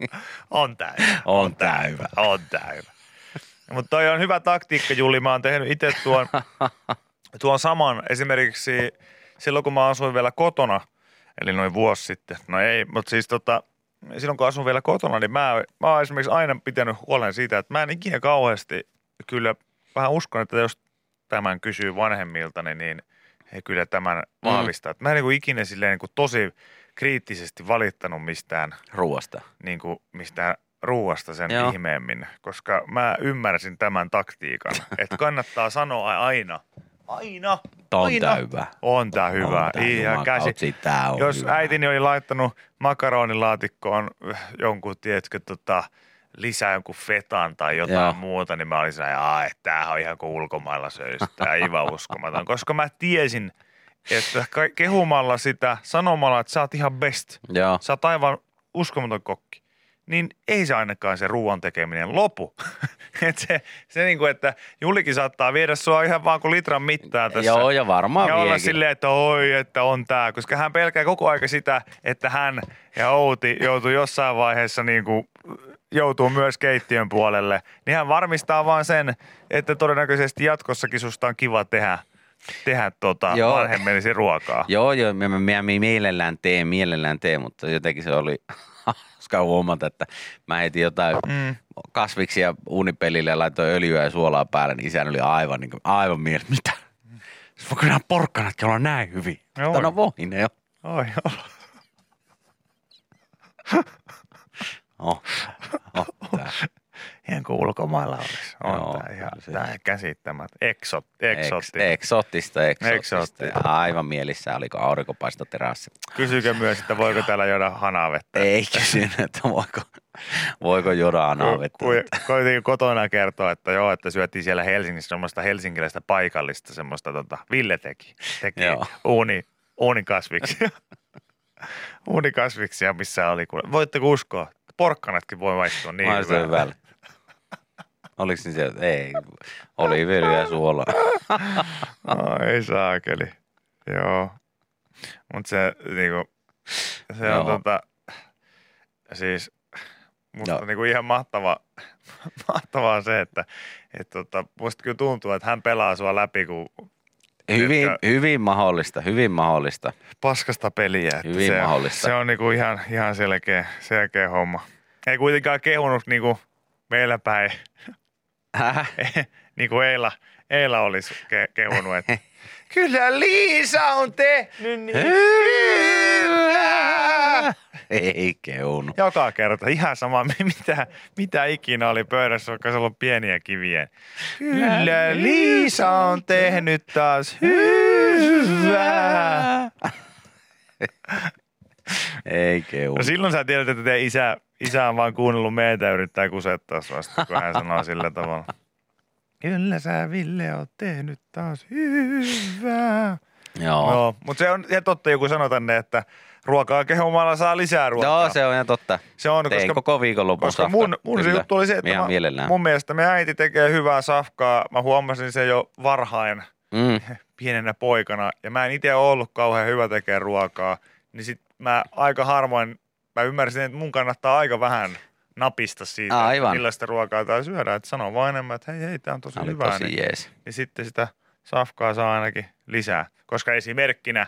On tää hyvä. On tää hyvä. On tää hyvä. Mutta toi on hyvä taktiikka, Juli. Mä oon tehnyt itse tuon, tuon saman esimerkiksi silloin, kun mä asuin vielä kotona, eli noin vuosi sitten. No ei, mutta siis tota, silloin kun asun vielä kotona, niin mä, mä oon esimerkiksi aina pitänyt huolen siitä, että mä en ikinä kauheasti kyllä vähän uskon, että jos tämän kysyy vanhemmiltani, niin he kyllä tämän vahvistaa. Mm. Mä en niin kuin ikinä silleen niin kuin tosi kriittisesti valittanut mistään Ruoasta. niin kuin mistään ruuasta sen Joo. ihmeemmin, koska mä ymmärsin tämän taktiikan, että kannattaa sanoa aina, aina, On aina, tää hyvä. on tää hyvä. On tää Ihan käsi. tää on Jos hyvä. äitini oli laittanut makaronilaatikkoon äh, jonkun, tiedätkö, tota, lisää jonkun fetan tai jotain Joo. Muuta, niin mä olin sellainen, että tämähän on ihan kuin ulkomailla söisi. Tämä on aivan uskomaton. Koska mä tiesin, että kehumalla sitä, sanomalla, että sä oot ihan best, Joo. sä oot aivan uskomaton kokki, niin ei se ainakaan se ruoan tekeminen lopu. Et se, se niin kuin, että Julikin saattaa viedä sua ihan vaan kuin litran mittaa tässä. Joo, ja varmaan Ja olla viekin. silleen, että oi, että on tää, koska hän pelkää koko aika sitä, että hän ja Outi joutuu jossain vaiheessa niin kuin, joutuu myös keittiön puolelle. Niin hän varmistaa vaan sen, että todennäköisesti jatkossakin susta on kiva tehdä, tehdä tota Joo. vanhemmellisi ruokaa. Joo, joo, mä, mä, mä mielellään teen, mielellään teen, mutta jotenkin se oli hauska huomata, että mä heitin jotain Mm. kasviksia uunipelille ja laitoin öljyä ja suolaa päälle, niin isän oli aivan, niin kuin, aivan mielessä, mitä? Siis voiko nämä porkkanatkin olla näin hyvin? Joo. No voi ne jo. Oi, joo. Oh, oh, tää. Ihan kuin ulkomailla olisi. On Joo, tää ihan kyllä se- tää käsittämät. Eksot, Eks, eksotti. eksoottista, eksoottista. Eksoottista. Aivan mielissä oliko aurinkopaistoterassi. Kysykö myös, että voiko täällä juoda hanavettä? Ei kysynyt, että voiko, voiko juoda ku- Koitin kotona kertoa, että joo, että syötiin siellä Helsingissä semmoista helsinkiläistä paikallista semmoista tota, Ville teki, teki Joo. uuni, uunikasviksia. uunikasviksia, missä oli, voitteko uskoa, porkkanatkin voi maistua niin hyvälle. Oliko niin se, ei, oliiviöljyä ja suolaa. Ai saakeli. Joo. Mutta se niinku, se on Joo. tota, siis musta Joo. on niinku ihan mahtava, mahtavaa se, että et tota, musta kyllä tuntuu, että hän pelaa sua läpi kuin Hyvin, Tiedätkö- hyvin mahdollista, hyvin mahdollista. paskasta peliä. Että Hyvin se, mahdollista. Se on niinku ihan, ihan selkeä, selkeä homma. Ei kuitenkaan kehunut niinku meillä päin, Häh? niin kuin Eila, Eila olisi ke, kehunut, että kyllä Liisa on tehnyt niin hyvää. Ei keunu. Joka kerta ihan sama, mitä, mitä ikinä oli pöydässä, vaikka se on ollut pieniä kiviä. Kyllä Liisa on tehnyt taas hyvää. Ei keunu. No silloin sä tiedät, että teidän isä, isä on vaan kuunnellut meitä ja yrittää kusettaa vasta, kun hän sanoo sillä tavalla. Kyllä sä Ville oot tehnyt taas hyvää. Joo. Joo, mutta se on ihan totta, joku sanoo tänne, että ruokaa kehumalla saa lisää ruokaa. Joo, se on ihan totta. se on, Tein koska, koko viikonlopun koska mun, mun se juttu oli se, että mä, mielellään. mun mielestä me äiti tekee hyvää safkaa. Mä huomasin sen jo varhain Mm. pienenä poikana ja mä en itse ollut kauhean hyvä tekemään ruokaa. Niin sit mä aika harvoin, mä ymmärsin, että mun kannattaa aika vähän napista siitä, Aivan. millaista ruokaa tai syödä. Että sano vaan enemmän, että hei, hei, tää on tosi Tämä oli hyvää. tosi niin, jees. niin sitten sitä safkaa saa ainakin lisää. Koska esimerkkinä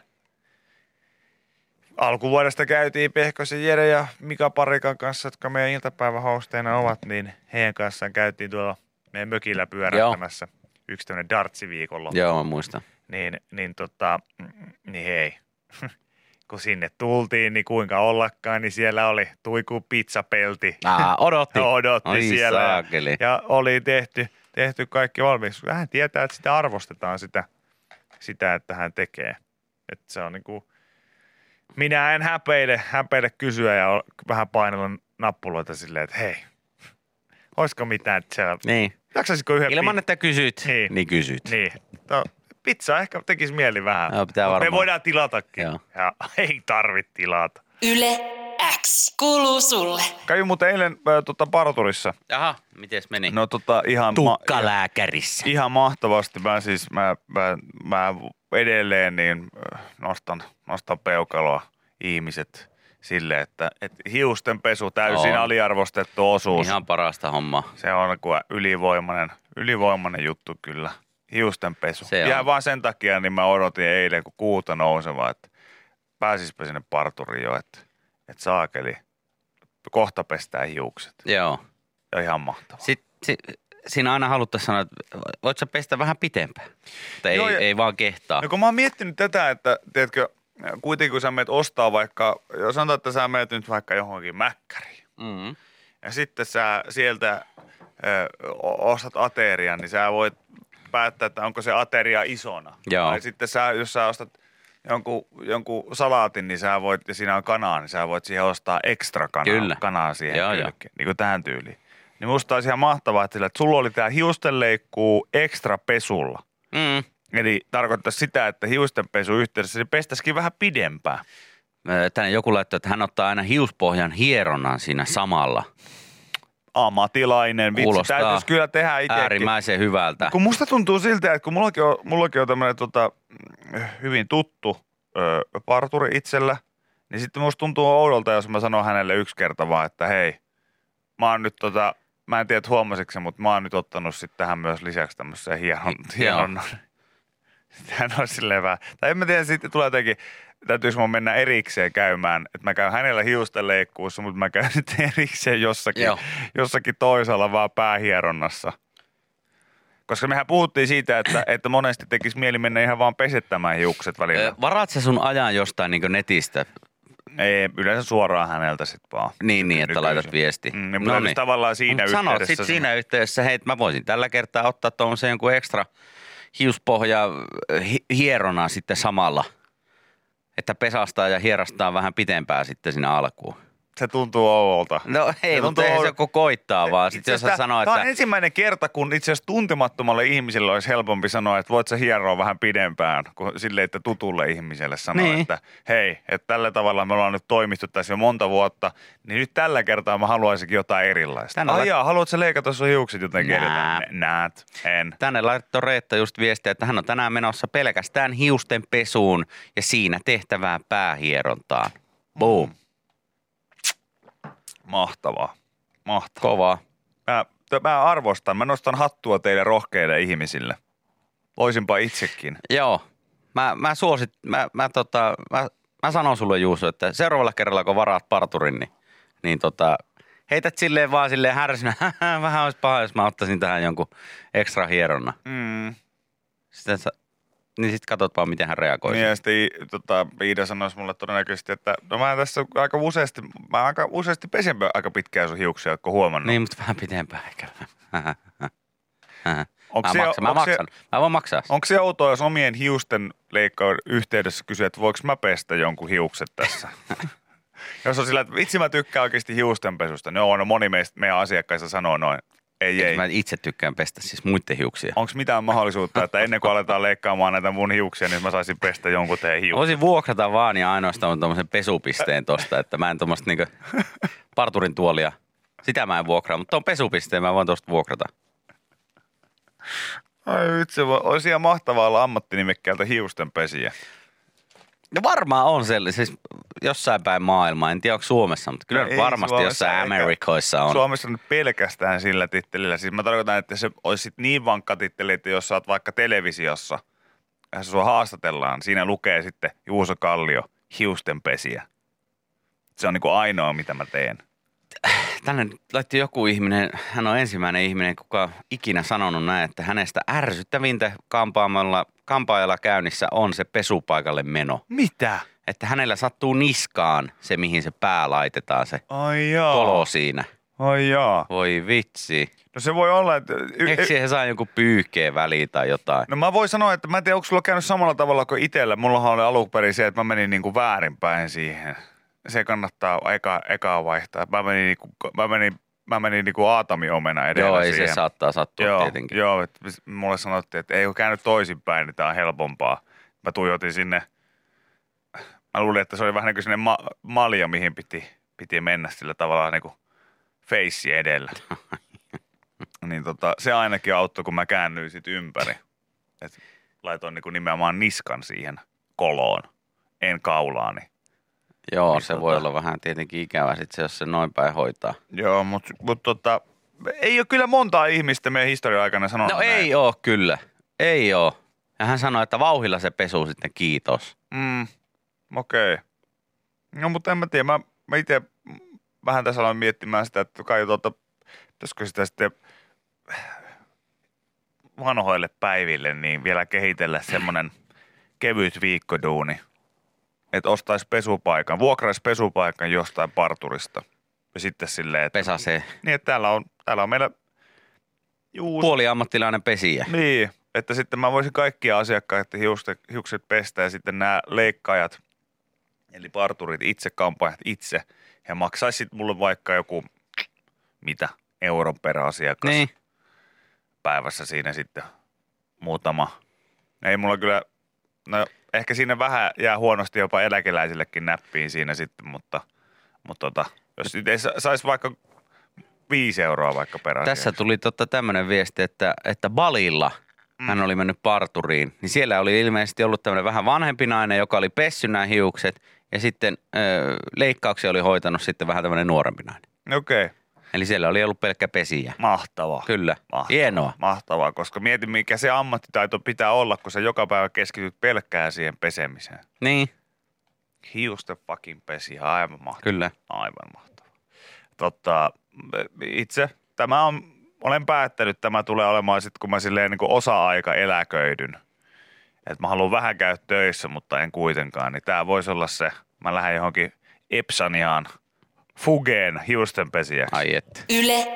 alkuvuodesta käytiin Pehkosen Jere ja Mika Parikan kanssa, jotka meidän iltapäivähosteina ovat, niin heidän kanssaan käytiin tuolla meidän mökillä pyörähtämässä. Yksi tämmöinen dartsiviikonloppu. Joo, mä muistan. Niin, niin, tota, mm, niin hei, kun sinne tultiin, niin kuinka ollakaan, niin siellä oli tuiku pizzapelti. Aa, odotti. Odotti Oi siellä. Ja, saakeli. ja oli tehty, tehty kaikki valmiiksi. Hän tietää, että sitä arvostetaan sitä, sitä että hän tekee. Että se on niinku, minä en häpeile, häpeile kysyä ja vähän painella nappuloita silleen, että hei, olisiko mitään, että siellä, Niin. jaksaisiko yhden Ilman, että kysyt, Niin. niin, niin kysyt. niin. No, pizza ehkä tekisi mieli vähän. Joo, pitää Mut Me varmaan. voidaan tilatakin. Joo. Ja ei tarvitse tilata. Yle X kuuluu sulle. Kävin muuten eilen äh, tota, parturissa. Jaha, mites meni? No tota ihan... Tukkalääkärissä. ihan mahtavasti. Mä siis, mä, mä, mä edelleen niin nostan, nostan peukaloa ihmiset sille, että, että hiustenpesu täysin On. aliarvostettu osuus. Ihan parasta hommaa. Se on kuin ylivoimainen, ylivoimainen juttu kyllä. Hiustenpesu. Se on. Ihan vaan sen takia, niin mä odotin eilen, kun kuuta nouseva, että pääsispä sinne parturiin jo, että, että saakeli. Kohta pestää hiukset. Joo. Ja ihan mahtavaa. Sitten si, siinä aina haluttaisiin sanoa, että voit sä pestä vähän pitempään. Mutta ei, Joo, ja- ei vaan kehtaa. No kun mä oon miettinyt tätä, että tiedätkö, kuitenkin kun sä meet ostaa vaikka, jos sanotaan, että sä meet nyt vaikka johonkin mäkkäriin. Mm. Ja sitten sä sieltä ö, ostat aterian, niin sä voit päättää, että onko se ateria isona. Joo. Tai sitten sä, jos sä ostat jonkun, jonkun salaatin, niin sä voit, ja siinä on kanaa, niin sä voit siihen ostaa ekstra kanaa, Kyllä. kanaa siihen Joo, joo. kylkeen, niin kuin tähän tyyliin. Niin musta olisi ihan mahtavaa, että, sillä, että sulla oli tää hiustenleikkuu ekstra pesulla. Mm. Eli tarkoittaa sitä, että hiustenpesu yhteydessä se pestäisikin vähän pidempään. Tänne joku laittoi, että hän ottaa aina hiuspohjan hieronnan siinä samalla. Ammatilainen, vitsi, Kuulostaa täytyisi kyllä tehdä itsekin. Äärimmäisen hyvältä. Kun musta tuntuu siltä, että kun mullakin on, mullakin on tämmöinen tota, hyvin tuttu ö, parturi itsellä, niin sitten musta tuntuu oudolta, jos mä sanon hänelle yksi kerta vaan, että hei, mä oon nyt tota, mä en tiedä, huomasitko mutta mä oon nyt ottanut sitten tähän myös lisäksi tämmöisen hieron, Joo. hieronnan. Sitten hän on silleen vähän, tai en mä tiedä, sitten tulee jotenkin, täytyisi mun mennä erikseen käymään, että mä käyn hänellä hiustenleikkuussa, mutta mä käyn nyt erikseen jossakin, Joo. jossakin toisaalla vaan päähieronnassa. Koska mehän puhuttiin siitä, että, että monesti tekisi mieli mennä ihan vaan pesettämään hiukset välillä. Ö, Varaat sä sun ajan jostain niin netistä? Ei, yleensä suoraan häneltä sitten vaan. Niin, niin, että Nykyisin. laitat viesti. Mm, niin, no tavallaan siinä Mut sanot yhteydessä. sit siinä yhteydessä, hei, mä voisin tällä kertaa ottaa tuommoisen jonkun ekstra hiuspohja hi- hierona sitten samalla. Että pesastaa ja hierastaa vähän pitempään sitten siinä alkuun. Se tuntuu oudolta. No ei, Se mutta ei se kun koittaa vaan. Sitten jos sanoo, Tämä että on ensimmäinen kerta, kun itse asiassa tuntemattomalle ihmiselle olisi helpompi sanoa, että voit sä hieroa vähän pidempään, kuin sille, että tutulle ihmiselle sanoa, Niin. että hei, että tällä tavalla me ollaan nyt toimittu tässä jo monta vuotta, niin nyt tällä kertaa mä haluaisinkin jotain erilaista. Tänne Ai jaa, haluatko sä leikata sun hiukset jotenkin Nää. Näet, en. tänne laittoi Reetta just viestiä, että hän on tänään menossa pelkästään hiusten pesuun ja siinä tehtävään päähierontaan. Boom. Mahtavaa. Mahtavaa. Kovaa. Mä, mä arvostan, mä nostan hattua teille rohkeille ihmisille. Voisinpa itsekin. Joo. Mä, mä suosit, mä, mä, tota, mä, mä sanon sulle Juuso, että seuraavalla kerralla kun varaat parturin, niin, niin tota, heität silleen vaan silleen härsinä, vähän olisi paha, jos mä ottaisin tähän jonkun ekstra hieronna. Mm. Sitten sä, niin sit katsot vaan, miten hän reagoi. Niin ja sitten tota, Iida sanoisi mulle todennäköisesti, että no mä tässä aika useasti, mä aika useasti pesen aika pitkään sun hiuksia, ootko huomannut? Niin, mutta vähän pitempään ehkä. Onko mä se- maksan, mä se- maksan. Mä voin maksaa. Onko se outoa, jos omien hiusten leikkaun yhteydessä kysyä, että voiko mä pestä jonkun hiukset tässä? jos on sillä, että vitsi mä tykkään oikeasti hiustenpesusta. No, no moni meistä, meidän asiakkaista sanoo noin. Ei, ei. Mä itse tykkään pestä siis muiden hiuksia. Onko mitään mahdollisuutta, että ennen kuin aletaan leikkaamaan näitä mun hiuksia, niin mä saisin pestä jonkun teidän hiuksia? Voisin vuokrata vaan ja ainoastaan tuommoisen pesupisteen tosta, että mä en tuommoista niinku parturin tuolia. Sitä mä en vuokraa, mutta tuon pesupisteen mä voin tuosta vuokrata. Ai vitsi, olisi ihan mahtavaa olla ammattinimekkäältä hiustenpesiä. No varmaan on se, siis jossain päin maailmaa, en tiedä onko Suomessa, mutta kyllä No varmasti Suomessa jossain Amerikoissa on. Suomessa on pelkästään sillä tittelillä. Siis mä tarkoitan, että se olisi sit niin vankka titteli, että jos sä oot vaikka televisiossa, ja sua haastatellaan, siinä lukee sitten Juuso Kallio, hiustenpesiä. Se on niinku ainoa, mitä mä teen. Tänne laittoi joku ihminen, hän on ensimmäinen ihminen, kuka on ikinä sanonut näin, että hänestä ärsyttävintä kampaamalla, kampaajalla käynnissä on se pesupaikalle meno. Mitä? Että hänellä sattuu niskaan se, mihin se pää laitetaan, se Ai jaa. kolo siinä. Ai jaa. Voi vitsi. No se voi olla, että... y- Eikö siihen saa joku pyyhkeen väliin tai jotain? No mä voin sanoa, että mä en tiedä, onko sulla käynyt samalla tavalla kuin itsellä. Mullahan oli alun perin se, että mä menin niinku väärinpäin siihen. Se kannattaa eka, ekaa vaihtaa. Mä menin, niinku, mä menin, mä menin niinku aatamiomena edellä Joo, ei siihen. se saattaa sattua joo, tietenkin. Joo, että mulle sanottiin, että ei ole käynyt toisinpäin, niin tää on helpompaa. Mä tuijotin sinne, mä luulin, että se oli vähän niin kuin sinne ma- malja, mihin piti, piti mennä sillä tavalla niin kuin feissi edellä. niin tota, se ainakin auttoi, kun mä käännyin sit ympäri. Et laitoin niin kuin nimenomaan niskan siihen koloon, en kaulaani. Joo, Niin se tota- voi olla vähän tietenkin ikävä sit se, jos se noin päin hoitaa. Joo, mutta mut tota, ei ole kyllä montaa ihmistä meidän historian aikana sanonut No näin. ei oo kyllä. Ei oo. Ja hän sanoi, että vauhilla se pesu sitten kiitos. Mm, okei. Okay. No mutta en mä tiedä, mä, mä itse vähän tässä aloin miettimään sitä, että kai tuota, pitäisikö sitä sitten vanhoille päiville niin vielä kehitellä semmoinen kevyt viikkoduuni. Että ostaisi pesupaikan, vuokraisi pesupaikan jostain parturista. Ja sitten silleen, että, Pesa se niin, että täällä on, täällä on meillä juus, puoliammattilainen pesijä. niin, että sitten mä voisin kaikkia asiakkaita hiukset, hiukset pestä ja sitten nämä leikkaajat, eli parturit itse, kampaajat itse, ja maksaisi sitten mulle vaikka joku, mitä, euron per asiakas Niin. päivässä siinä sitten muutama. Ei mulla kyllä, no ehkä siinä vähän jää huonosti jopa eläkeläisillekin näppiin siinä sitten, mutta, mutta tota, jos saisi vaikka viisi euroa vaikka per Tässä tuli totta tämmöinen viesti, että, että Balilla Mm. hän oli mennyt parturiin. Niin siellä oli ilmeisesti ollut tämmöinen vähän vanhempi nainen, joka oli pessy nämä hiukset. Ja sitten ö, leikkauksia oli hoitanut sitten vähän tämmöinen nuorempi nainen. Okei, okay. Eli siellä oli ollut pelkkä pesijä. mahtavaa. Kyllä, Mahtavaa. hienoa. Mahtavaa, koska mieti mikä se ammattitaito pitää olla, kun sä joka päivä keskityt pelkkään siihen pesemiseen. Niin, Hiusten fucking pesi, aivan mahtavaa. kyllä. Aivan mahtavaa. Totta, itse tämä on, olen päättänyt, tämä tulee olemaan sitten, kun mä silleen niin osa-aika eläköidyn. Että mä haluan vähän käydä töissä, mutta en kuitenkaan. Niin tämä voisi olla se, mä lähden johonkin Epsaniaan, Fugeen hiustenpesijäksi. Ai että. Yle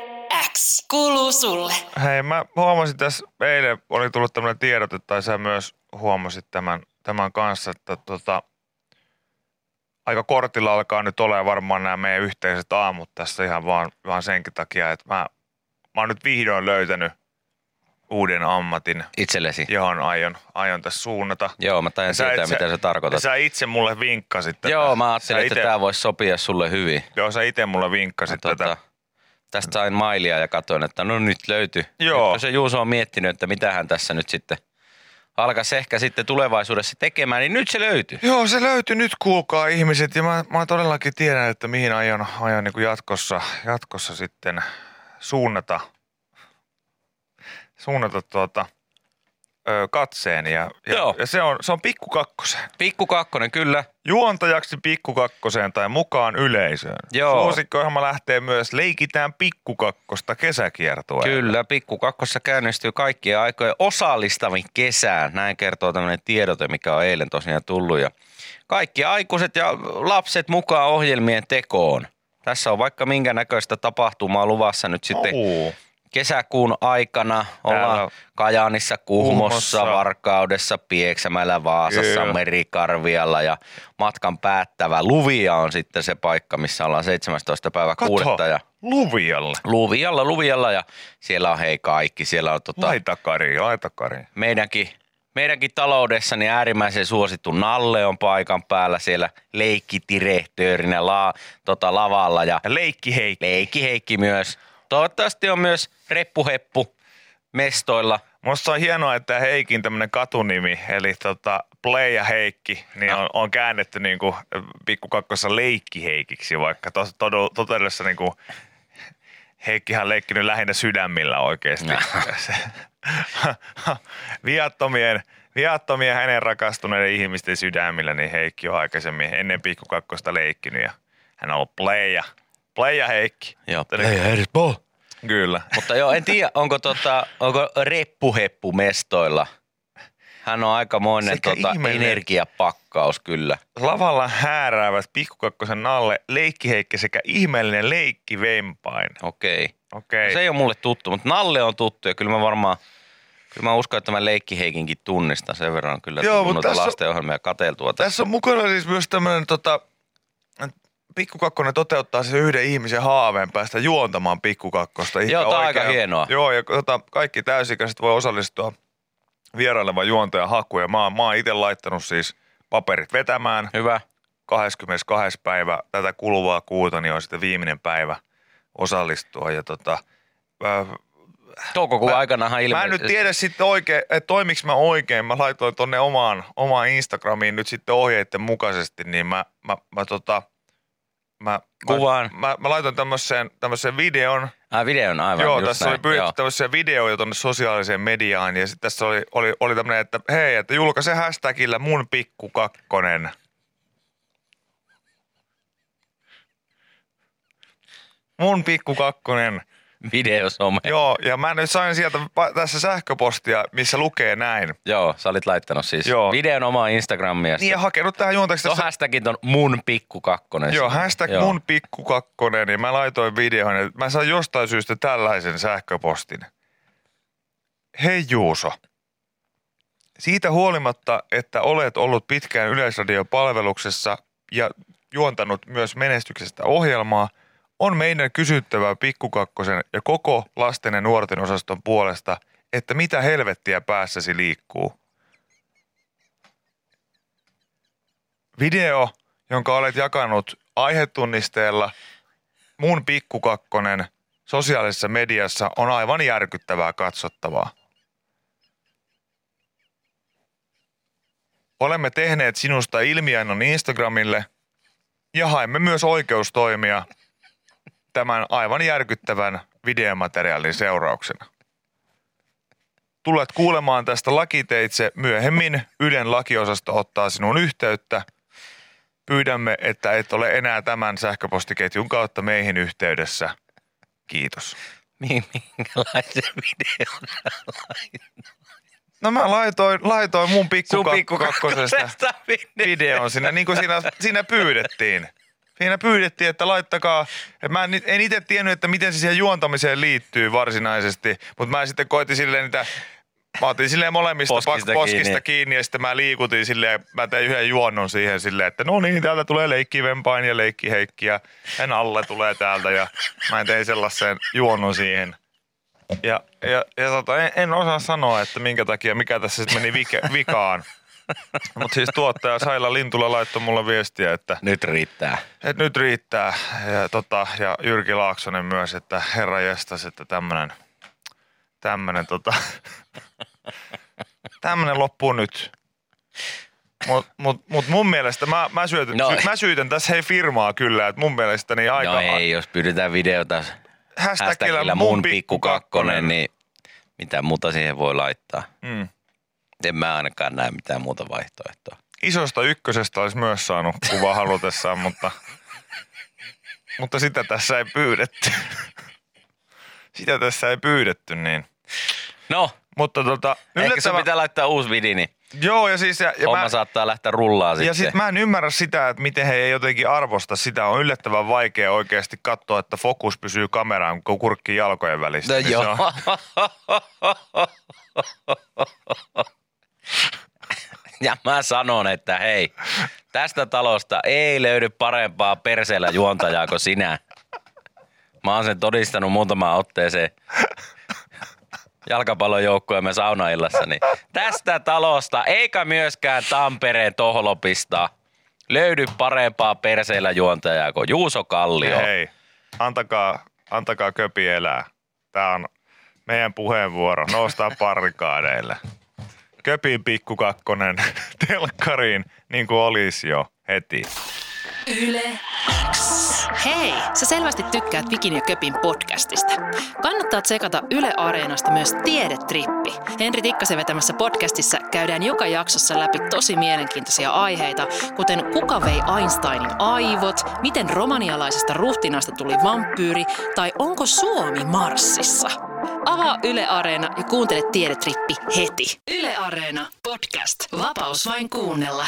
X kuuluu sulle. Hei, mä huomasin tässä, eilen oli tullut tämmöinen tiedote, tai sä myös huomasit tämän, tämän kanssa, että tota, aika kortilla alkaa nyt olemaan varmaan nämä meidän yhteiset aamut tässä ihan vaan, vaan senkin takia, että mä, mä oon nyt vihdoin löytänyt uuden ammatin, Itsellesi. johon aion, aion tässä suunnata. Joo, mä tajan Sä tietää, sä- mitä sä Ja tarkoitat. sä itse mulle vinkkasit tätä. Joo, mä Sä ajattelin, että ite- tämä voisi sopia sulle hyvin. Joo, sä itse mulle vinkkasit Mä, tätä. tästä sain mailia ja katsoin, että no nyt löytyi. Joo. Nyt se Juuso on miettinyt, että mitä hän tässä nyt sitten alkaisi ehkä sitten tulevaisuudessa tekemään, niin nyt se löytyy. Joo, se löytyi nyt kuulkaa ihmiset ja mä, mä todellakin tiedän, että mihin aion, aion niin kuin jatkossa, jatkossa sitten suunnata, suunnata tuota ö, katseen ja, ja, Joo. ja se, on, se on pikku kakkoseen. Pikku kakkonen, kyllä. Juontajaksi pikku kakkoseen tai mukaan yleisöön. Joo. Suosikko-ohjelma lähtee myös Leikitään pikkukakkosta kesäkiertueelle. Kyllä, Pikku Kakkossa käynnistyy kaikkien aikojen osallistavin kesään. Näin kertoo tämmöinen tiedote, mikä on eilen tosiaan tullut. Ja kaikki aikuiset ja lapset mukaan ohjelmien tekoon. Tässä on vaikka minkä näköistä tapahtumaa luvassa nyt sitten Uu. Kesäkuun aikana. Ollaan Täällä- Kajaanissa, Kuhmossa, Kuhmossa. Varkaudessa, Pieksämäellä, Vaasassa, Kyllä. Merikarvialla ja matkan päättävä Luvia on sitten se paikka, missä ollaan 17. päivä Kato, kuudetta ja Luvialle. Luvialla, Luvialla ja siellä on hei kaikki. Siellä on tota, Laitakari, laitakari. meidänkin, meidänkin taloudessa niin äärimmäisen suosittu Nalle on paikan päällä siellä leikkitirehtöörinä la, tota, lavalla ja Ja Leikki Heikki. Leikki Heikki myös. Toivottavasti on myös Reppuheppu mestoilla. Musta on hienoa, että Heikin tämmönen katunimi, eli tota Playa Heikki, niin No. on, on käännetty niinku pikkukakkossa Leikki Heikiksi, vaikka tos, todu, todellisuudessa niinku Heikkihän on leikkinyt lähinnä sydämillä oikeasti. No. Viattomien, viattomien hänen rakastuneiden ihmisten sydämillä, niin Heikki on aikaisemmin ennen pikkukakkosta leikkinyt ja hän on ollut Playa, Playa Heikki. Joo, Eli- Kyllä. Mutta joo, en tiedä, onko, tota, onko Reppuheppu mestoilla. Hän on aikamoinen Sekä tota, energiapakkaus kyllä. Lavalla hääräävät pikkukakkosen alle leikkiheikki sekä ihmeellinen leikki vempain. Okei. Okei. No se ei ole mulle tuttu, mutta Nalle on tuttu ja kyllä mä varmaan, kyllä mä uskon, että mä Leikki Heikinkin tunnistan sen verran kyllä Joo, mutta noita tässä on- lastenohjelmia kateltua. Tässä. Tässä on mukana siis myös tämmöinen tota, pikkukakkonen toteuttaa sen yhden ihmisen haaveen päästä juontamaan pikkukakkosta. Joo, tää on aika hienoa. Joo, ja tota, kaikki täysikäiset voi osallistua vierailevan juontajan hakuun. Ja mä, oon- mä oon itse laittanut siis paperit vetämään. Hyvä. 22. päivä tätä kuluvaa kuuta, niin on sitten viimeinen päivä osallistua. Ja tota, äh, Toukokuun Mä- aikanahan ilme... Mä en nyt tiedä sitten oikein, että toimiks mä oikein. Mä laitoin tonne omaan, omaan Instagramiin nyt sitten ohjeiden mukaisesti, niin mä, mä, mä tota, mä, Kuvaan. Mä, mä, mä laitoin tämmöiseen, tämmöiseen videon. Ah, videon aivan. Joo, tässä näin. oli pyydetty tämmöisiä videoja tonne sosiaaliseen mediaan ja sitten tässä oli, oli, oli tämmöinen, että hei, että julkaise hashtagillä mun pikku kakkonen. Mun pikku kakkonen. Videosome. Joo. Joo, ja mä nyt sain sieltä tässä sähköpostia, missä lukee näin. Joo, sä olit laittanut siis Joo. videon omaa Instagramia. Niin ja hakenut tähän juontajaksi No tässä. hashtagin ton mun pikku kakkonen. Joo, hashtag mun pikku kakkonen ja mä laitoin videon, että mä sain jostain syystä tällaisen sähköpostin. Hei Juuso, siitä huolimatta, että olet ollut pitkään Yleisradiopalveluksessa ja juontanut myös menestyksestä ohjelmaa, on meidän kysyttävää pikkukakkosen ja koko lasten ja nuorten osaston puolesta, että mitä helvettiä päässäsi liikkuu. Video, jonka olet jakanut aihetunnisteella mun pikkukakkonen sosiaalisessa mediassa on aivan järkyttävää katsottavaa. Olemme tehneet sinusta ilmiannon Instagramille ja haemme myös oikeustoimia tämän aivan järkyttävän videomateriaalin seurauksena. Tulet kuulemaan tästä lakiteitse myöhemmin. Ylen lakiosasto ottaa sinun yhteyttä. Pyydämme, että et ole enää tämän sähköpostiketjun kautta meihin yhteydessä. Kiitos. Mi- Minkälaisen videon No mä laitoin, laitoin mun pikkukakkosesta kakkosesta video. videon sinne, niin kuin siinä, siinä pyydettiin. Siinä pyydettiin, että laittakaa, mä en, en itse tiennyt, että miten se siihen juontamiseen liittyy varsinaisesti, mutta mä sitten koitin silleen niitä, mä otin silleen molemmista Poskista poskista, poskista kiinni. kiinni. ja sitten mä liikutin silleen, mä tein yhden juonnon siihen silleen, että no niin, täältä tulee leikki Vempain ja leikki Heikki ja hän alle tulee täältä ja mä tein sellaisen juonnon siihen. Ja, ja, ja tota, en, en, osaa sanoa, että minkä takia, mikä tässä sitten meni vike, vikaan. Mutta siis tuottaja Saila Lintula laittoi mulle viestiä, että, Nyt riittää. että nyt riittää. Ja, tota, ja Jyrki Laaksonen myös, että herra jestas, että tämmönen, tämmönen, tota, tämmönen loppuu nyt. Mut, mut, mut mun mielestä, mä, mä, syötän, No. sy, mä syytän tässä hei firmaa kyllä, että mun mielestäni aika... No ei, jos pyydetään videota hashtagillä hashtagillä mun pikku kakkonen, niin mitä muuta siihen voi laittaa. Mm. En mä ainakaan näe mitään muuta vaihtoehtoa. Isosta ykkösestä olisi myös saanut kuva halutessaan, mutta, mutta sitä tässä ei pyydetty. Sitä tässä ei pyydetty, niin. No, Mutta tota, ehkä se pitää laittaa uusi vidi, niin Joo, ja siis... Ja, ja homma mä, saattaa lähteä rullaan ja sitten. sit mä en ymmärrä sitä, että miten he ei jotenkin arvosta sitä. On yllättävän vaikea oikeasti katsoa, että fokus pysyy kameraan, kun kurkki jalkojen välissä. No niin joo. ja mä sanon, että hei, tästä talosta ei löydy parempaa perseellä juontajaa kuin sinä. Mä oon sen todistanut muutamaan otteeseen jalkapallojoukkueemme saunaillassa. Niin tästä talosta eikä myöskään Tampereen Tohlopista löydy parempaa perseellä juontajaa kuin Juuso Kallio. Hei, antakaa, antakaa köpi elää. Tämä on meidän puheenvuoro. Noustaa parikaadeille. Köpin pikkukakkonen telkkariin, niin kuin olisi jo heti. Yle X. Hei, sä selvästi tykkäät Vikin ja Köpin podcastista. Kannattaa tsekata Yle Areenasta myös Tiedetrippi. Henri Tikkasen vetämässä podcastissa käydään joka jaksossa läpi tosi mielenkiintoisia aiheita, kuten kuka vei Einsteinin aivot, miten romanialaisesta ruhtinaasta tuli vampyyri tai onko Suomi Marsissa. Avaa Yle Areena ja kuuntele Tiedetrippi heti. Yle Areena podcast. Vapaus vain kuunnella.